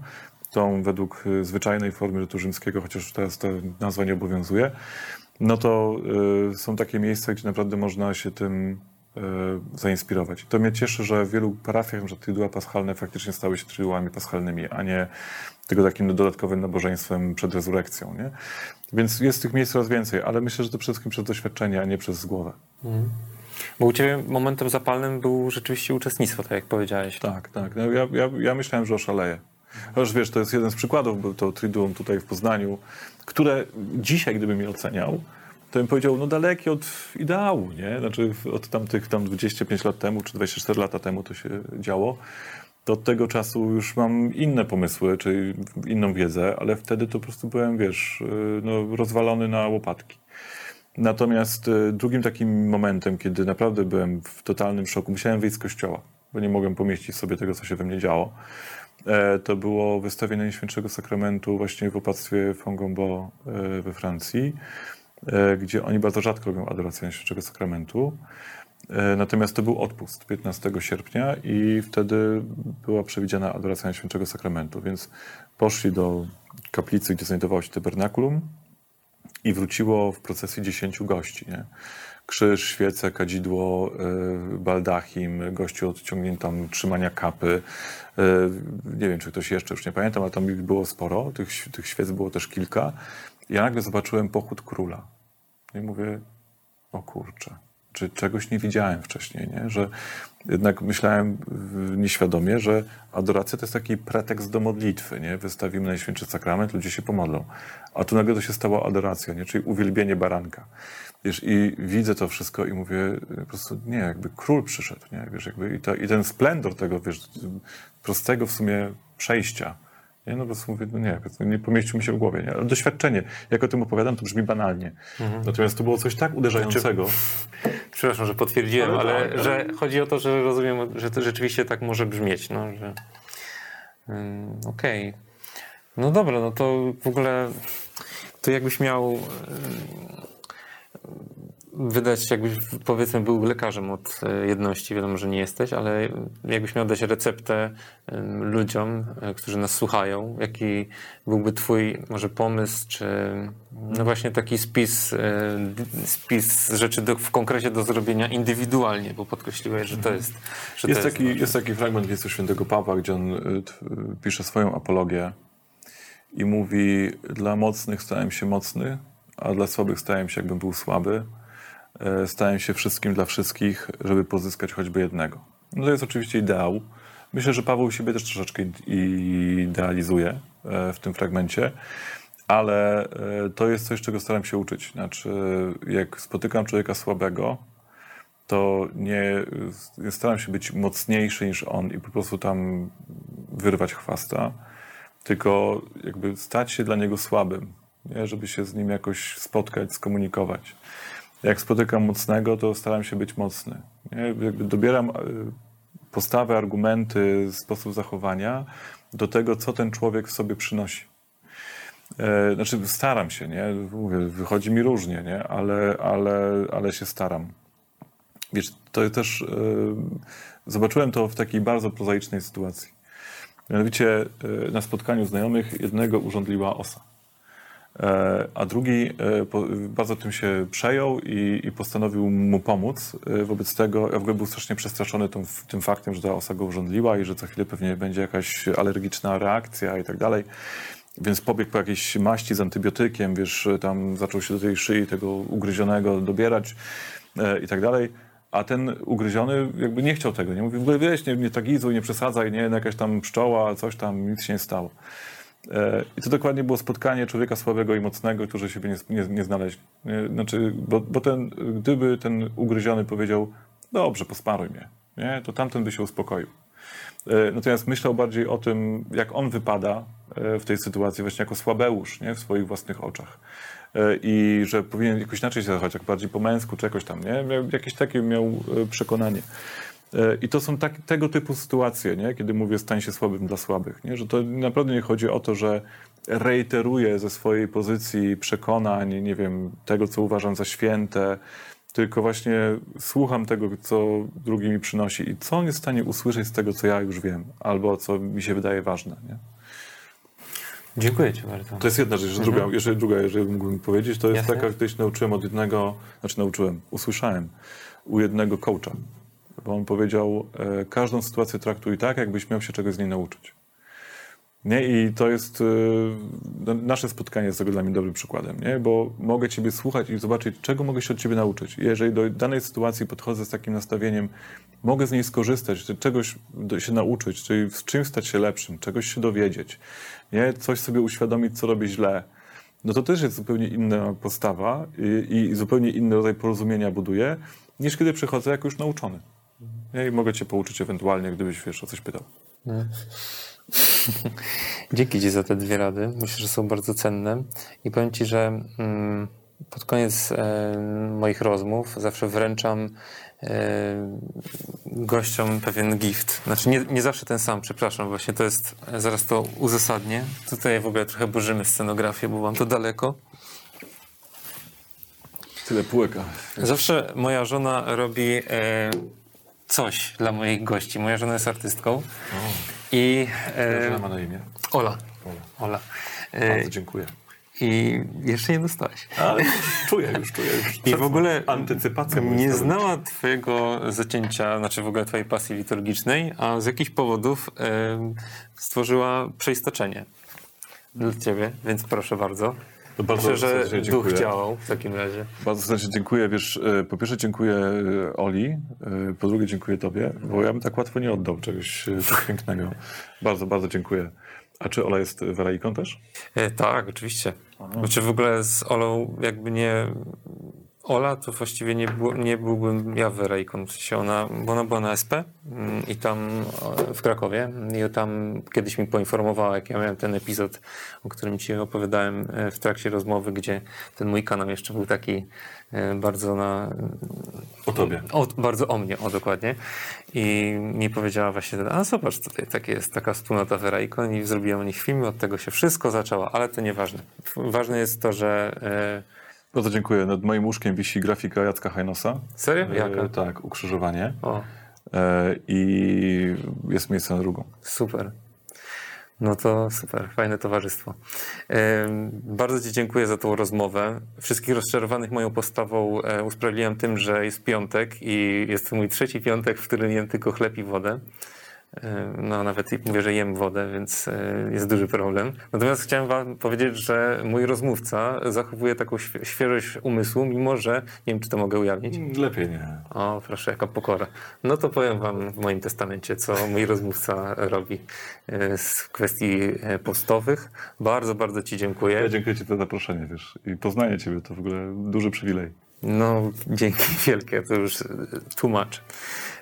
tą według zwyczajnej formy rytu rzymskiego, chociaż teraz ta nazwa nie obowiązuje, no to y, są takie miejsca, gdzie naprawdę można się tym y, zainspirować. To mnie cieszy, że w wielu parafiach, że tridua paschalne faktycznie stały się triduami paschalnymi, a nie tylko takim dodatkowym nabożeństwem przed rezurekcją. Nie? Więc jest tych miejsc coraz więcej, ale myślę, że to przede wszystkim przez doświadczenie, a nie przez głowę. Mhm. Bo u Ciebie momentem zapalnym był rzeczywiście uczestnictwo, tak jak powiedziałeś. Tak, tak. No ja, ja, ja myślałem, że oszaleję. Chociaż wiesz, to jest jeden z przykładów, był to Triduum tutaj w Poznaniu, które dzisiaj, gdybym je oceniał, to bym powiedział, no daleki od ideału, nie? Znaczy od tamtych tam 25 lat temu, czy 24 lata temu to się działo. To od tego czasu już mam inne pomysły, czy inną wiedzę, ale wtedy to po prostu byłem, wiesz, y, no, rozwalony na łopatki. Natomiast y, drugim takim momentem, kiedy naprawdę byłem w totalnym szoku, musiałem wyjść z kościoła, bo nie mogłem pomieścić sobie tego, co się we mnie działo. E, to było wystawienie Najświętszego Sakramentu właśnie w opactwie Fongombo e, we Francji, e, gdzie oni bardzo rzadko robią adorację Najświętszego Sakramentu. Natomiast to był odpust 15 sierpnia i wtedy była przewidziana adoracja Najświętszego Sakramentu, więc poszli do kaplicy, gdzie znajdowało się tabernakulum i wróciło w procesji 10 gości. Nie? Krzyż, świece, kadzidło, e, baldachim, gościu odciągniętą trzymania kapy. E, nie wiem, czy ktoś jeszcze, już nie pamiętam, ale tam ich było sporo, tych, tych świec było też kilka. Ja nagle zobaczyłem pochód króla. I mówię, o kurczę, czy czegoś nie widziałem wcześniej, nie? że jednak myślałem nieświadomie, że adoracja to jest taki pretekst do modlitwy, nie? Wystawimy Najświętszy Sakrament, ludzie się pomodlą. A tu nagle to się stało adoracja, nie? Czyli uwielbienie baranka. Wiesz, i widzę to wszystko i mówię, po prostu nie, jakby król przyszedł, nie? Wiesz, jakby i, to, i ten splendor tego, wiesz, prostego w sumie przejścia, nie? No po prostu mówię, no nie, nie pomieścił mi się w głowie, nie? Ale doświadczenie, jak o tym opowiadam, to brzmi banalnie. Mhm. Natomiast to było coś tak uderzającego. Znaczy, przepraszam, że potwierdziłem, ale, ale, tak, że chodzi o to, że rozumiem, że to rzeczywiście tak może brzmieć, no, że... Um, Okej. Okay. No dobra, no to w ogóle to jakbyś miał wydać, jakbyś powiedzmy był lekarzem od e, jedności, wiadomo, że nie jesteś, ale jakbyś miał dać receptę ludziom, e, którzy nas słuchają, jaki byłby twój może pomysł, czy no właśnie taki spis, e, spis rzeczy do, w konkrecie do zrobienia indywidualnie, bo podkreśliłeś, że to mhm. jest... Że jest, to taki, jest, jest taki fragment listu świętego Pawła, gdzie on pisze swoją apologię i mówi, dla mocnych stałem się mocny, a dla słabych stałem się, jakbym był słaby. E, stałem się wszystkim dla wszystkich, żeby pozyskać choćby jednego. No to jest oczywiście ideał. Myślę, że Paweł siebie też troszeczkę idealizuje e, w tym fragmencie, ale e, to jest coś, czego staram się uczyć. Znaczy, jak spotykam człowieka słabego, to nie, staram się być mocniejszy niż on i po prostu tam wyrwać chwasta, tylko jakby stać się dla niego słabym, nie? żeby się z nim jakoś spotkać, skomunikować. Jak spotykam mocnego, to staram się być mocny. Jakby dobieram e, postawę, argumenty, sposób zachowania do tego, co ten człowiek w sobie przynosi. E, znaczy, staram się, nie? Mówię, wychodzi mi różnie, nie? Ale, ale, ale się staram. Wiesz, to też e, zobaczyłem to w takiej bardzo prozaicznej sytuacji. Mianowicie na spotkaniu znajomych jednego urządliła osa. E, a drugi e, bardzo tym się przejął i, i postanowił mu pomóc. E, wobec tego w ogóle był strasznie przestraszony tym, tym faktem, że ta osa go urządliła i że za chwilę pewnie będzie jakaś alergiczna reakcja i tak dalej. Więc pobiegł po jakiejś maści z antybiotykiem, wiesz, tam zaczął się do tej szyi tego ugryzionego dobierać i tak dalej. A ten ugryziony jakby nie chciał tego, nie? Mówił, weź, nie, nie tagizuj, nie przesadzaj, nie, jakaś tam pszczoła, coś tam, nic się nie stało. E, I to dokładnie było spotkanie człowieka słabego i mocnego, którzy siebie nie, nie, nie znaleźli. Znaczy, bo, bo ten, gdyby ten ugryziony powiedział, dobrze, posparuj mnie, nie? to tamten by się uspokoił. E, natomiast myślał bardziej o tym, jak on wypada e, w tej sytuacji, właśnie jako słabeusz nie? w swoich własnych oczach. I że powinien jakoś inaczej się zachować, jak bardziej po męsku, czy jakoś tam, nie? Jakieś takie miał przekonanie. I to są tak, tego typu sytuacje, nie? kiedy mówię stań się słabym dla słabych. Nie? Że to naprawdę nie chodzi o to, że reiteruję ze swojej pozycji przekonań, nie wiem, tego, co uważam za święte, tylko właśnie słucham tego, co drugi mi przynosi i co on jest w stanie usłyszeć z tego, co ja już wiem, albo co mi się wydaje ważne. Nie? Dziękuję Ci bardzo. To jest jedna rzecz. Mhm. Druga, jeżeli, druga, jeżeli mógłbym powiedzieć, to jest Jasne. taka, kiedyś nauczyłem od jednego, znaczy nauczyłem, usłyszałem u jednego coacha, bo on powiedział, e, każdą sytuację traktuj tak, jakbyś miał się czegoś z niej nauczyć. Nie? I to jest, y, no, nasze spotkanie jest tego dla mnie dobrym przykładem, nie? bo mogę Ciebie słuchać i zobaczyć, czego mogę się od Ciebie nauczyć. Jeżeli do danej sytuacji podchodzę z takim nastawieniem, mogę z niej skorzystać, czegoś się nauczyć, czyli z czymś stać się lepszym, czegoś się dowiedzieć, nie? coś sobie uświadomić, co robię źle, no to też jest zupełnie inna postawa i, i zupełnie inny rodzaj porozumienia buduję, niż kiedy przychodzę jako już nauczony. Nie? I mogę Cię pouczyć ewentualnie, gdybyś wiesz, o coś pytał. Nie. Dzięki Ci za te dwie rady. Myślę, że są bardzo cenne. I powiem Ci, że mm, pod koniec e, moich rozmów zawsze wręczam e, gościom pewien gift. Znaczy nie, nie zawsze ten sam, przepraszam, właśnie to jest, zaraz to uzasadnię. Tutaj w ogóle trochę burzymy scenografię, bo mam to daleko. Tyle półek. Zawsze moja żona robi e, coś dla moich gości. Moja żona jest artystką. O. I, e, ma na imię? Ola. Ola. Ola. E, Bardzo dziękuję. I jeszcze nie dostałeś. Ale czuję już, czuję już. I w ogóle antycypacja nie znała twojego zacięcia, znaczy w ogóle twojej pasji liturgicznej, a z jakichś powodów e, stworzyła przeistoczenie dla ciebie, więc proszę bardzo. To bardzo Myślę, że duch działał w takim razie. Bardzo serdecznie dziękuję. Wiesz, e, po pierwsze dziękuję e, Oli, e, po drugie dziękuję Tobie, bo ja bym tak łatwo nie oddał czegoś tak pięknego. Bardzo, bardzo dziękuję. A czy Ola jest werajiką też? E, tak, oczywiście. Aha. Znaczy w ogóle z Olą jakby nie Ola to właściwie nie, był, nie byłbym ja Werejką, w sensie ona, bo ona była na SP mm, i tam w Krakowie i tam kiedyś mi poinformowała, jak ja miałem ten epizod, o którym ci opowiadałem e, w trakcie rozmowy, gdzie ten mój kanał jeszcze był taki e, bardzo na... O tobie. O, bardzo o mnie, o dokładnie. I mi powiedziała właśnie, a zobacz, tutaj takie jest taka wspólnota Werejkon i zrobiłem o nich film, od tego się wszystko zaczęło, ale to nieważne. Ważne jest to, że e, bardzo dziękuję. Nad moim łóżkiem wisi grafika Jacka Hajnosa. Serio? E, Jaka? tak, ukrzyżowanie. O. E, I jest miejsce na drugą. Super. No to super, fajne towarzystwo. E, bardzo Ci dziękuję za tą rozmowę. Wszystkich rozczarowanych moją postawą usprawiedliwiam tym, że jest piątek i jest to mój trzeci piątek, w którym jem tylko chleb i wodę. E, no nawet mówię, że jem wodę, więc e, jest duży problem. Natomiast chciałem wam powiedzieć, że mój rozmówca zachowuje taką świeżość umysłu, mimo że, nie wiem czy to mogę ujawnić. Mm, lepiej nie. O, proszę, jaka pokora. No to powiem wam w moim testamencie, co mój rozmówca robi e, z kwestii postowych. Bardzo, bardzo ci dziękuję. Ja dziękuję ci za zaproszenie, wiesz. I poznanie ciebie to w ogóle duży przywilej. No, dzięki wielkie, to już tłumacz.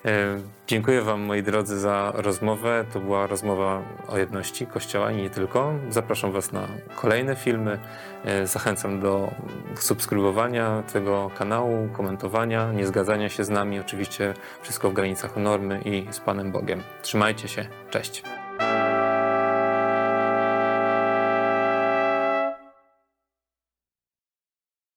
E, dziękuję Wam, moi drodzy, za rozmowę. To była rozmowa o jedności Kościoła i nie tylko. Zapraszam Was na kolejne filmy. E, zachęcam do subskrybowania tego kanału, komentowania, nie zgadzania się z nami. Oczywiście wszystko w granicach normy i z Panem Bogiem. Trzymajcie się. Cześć.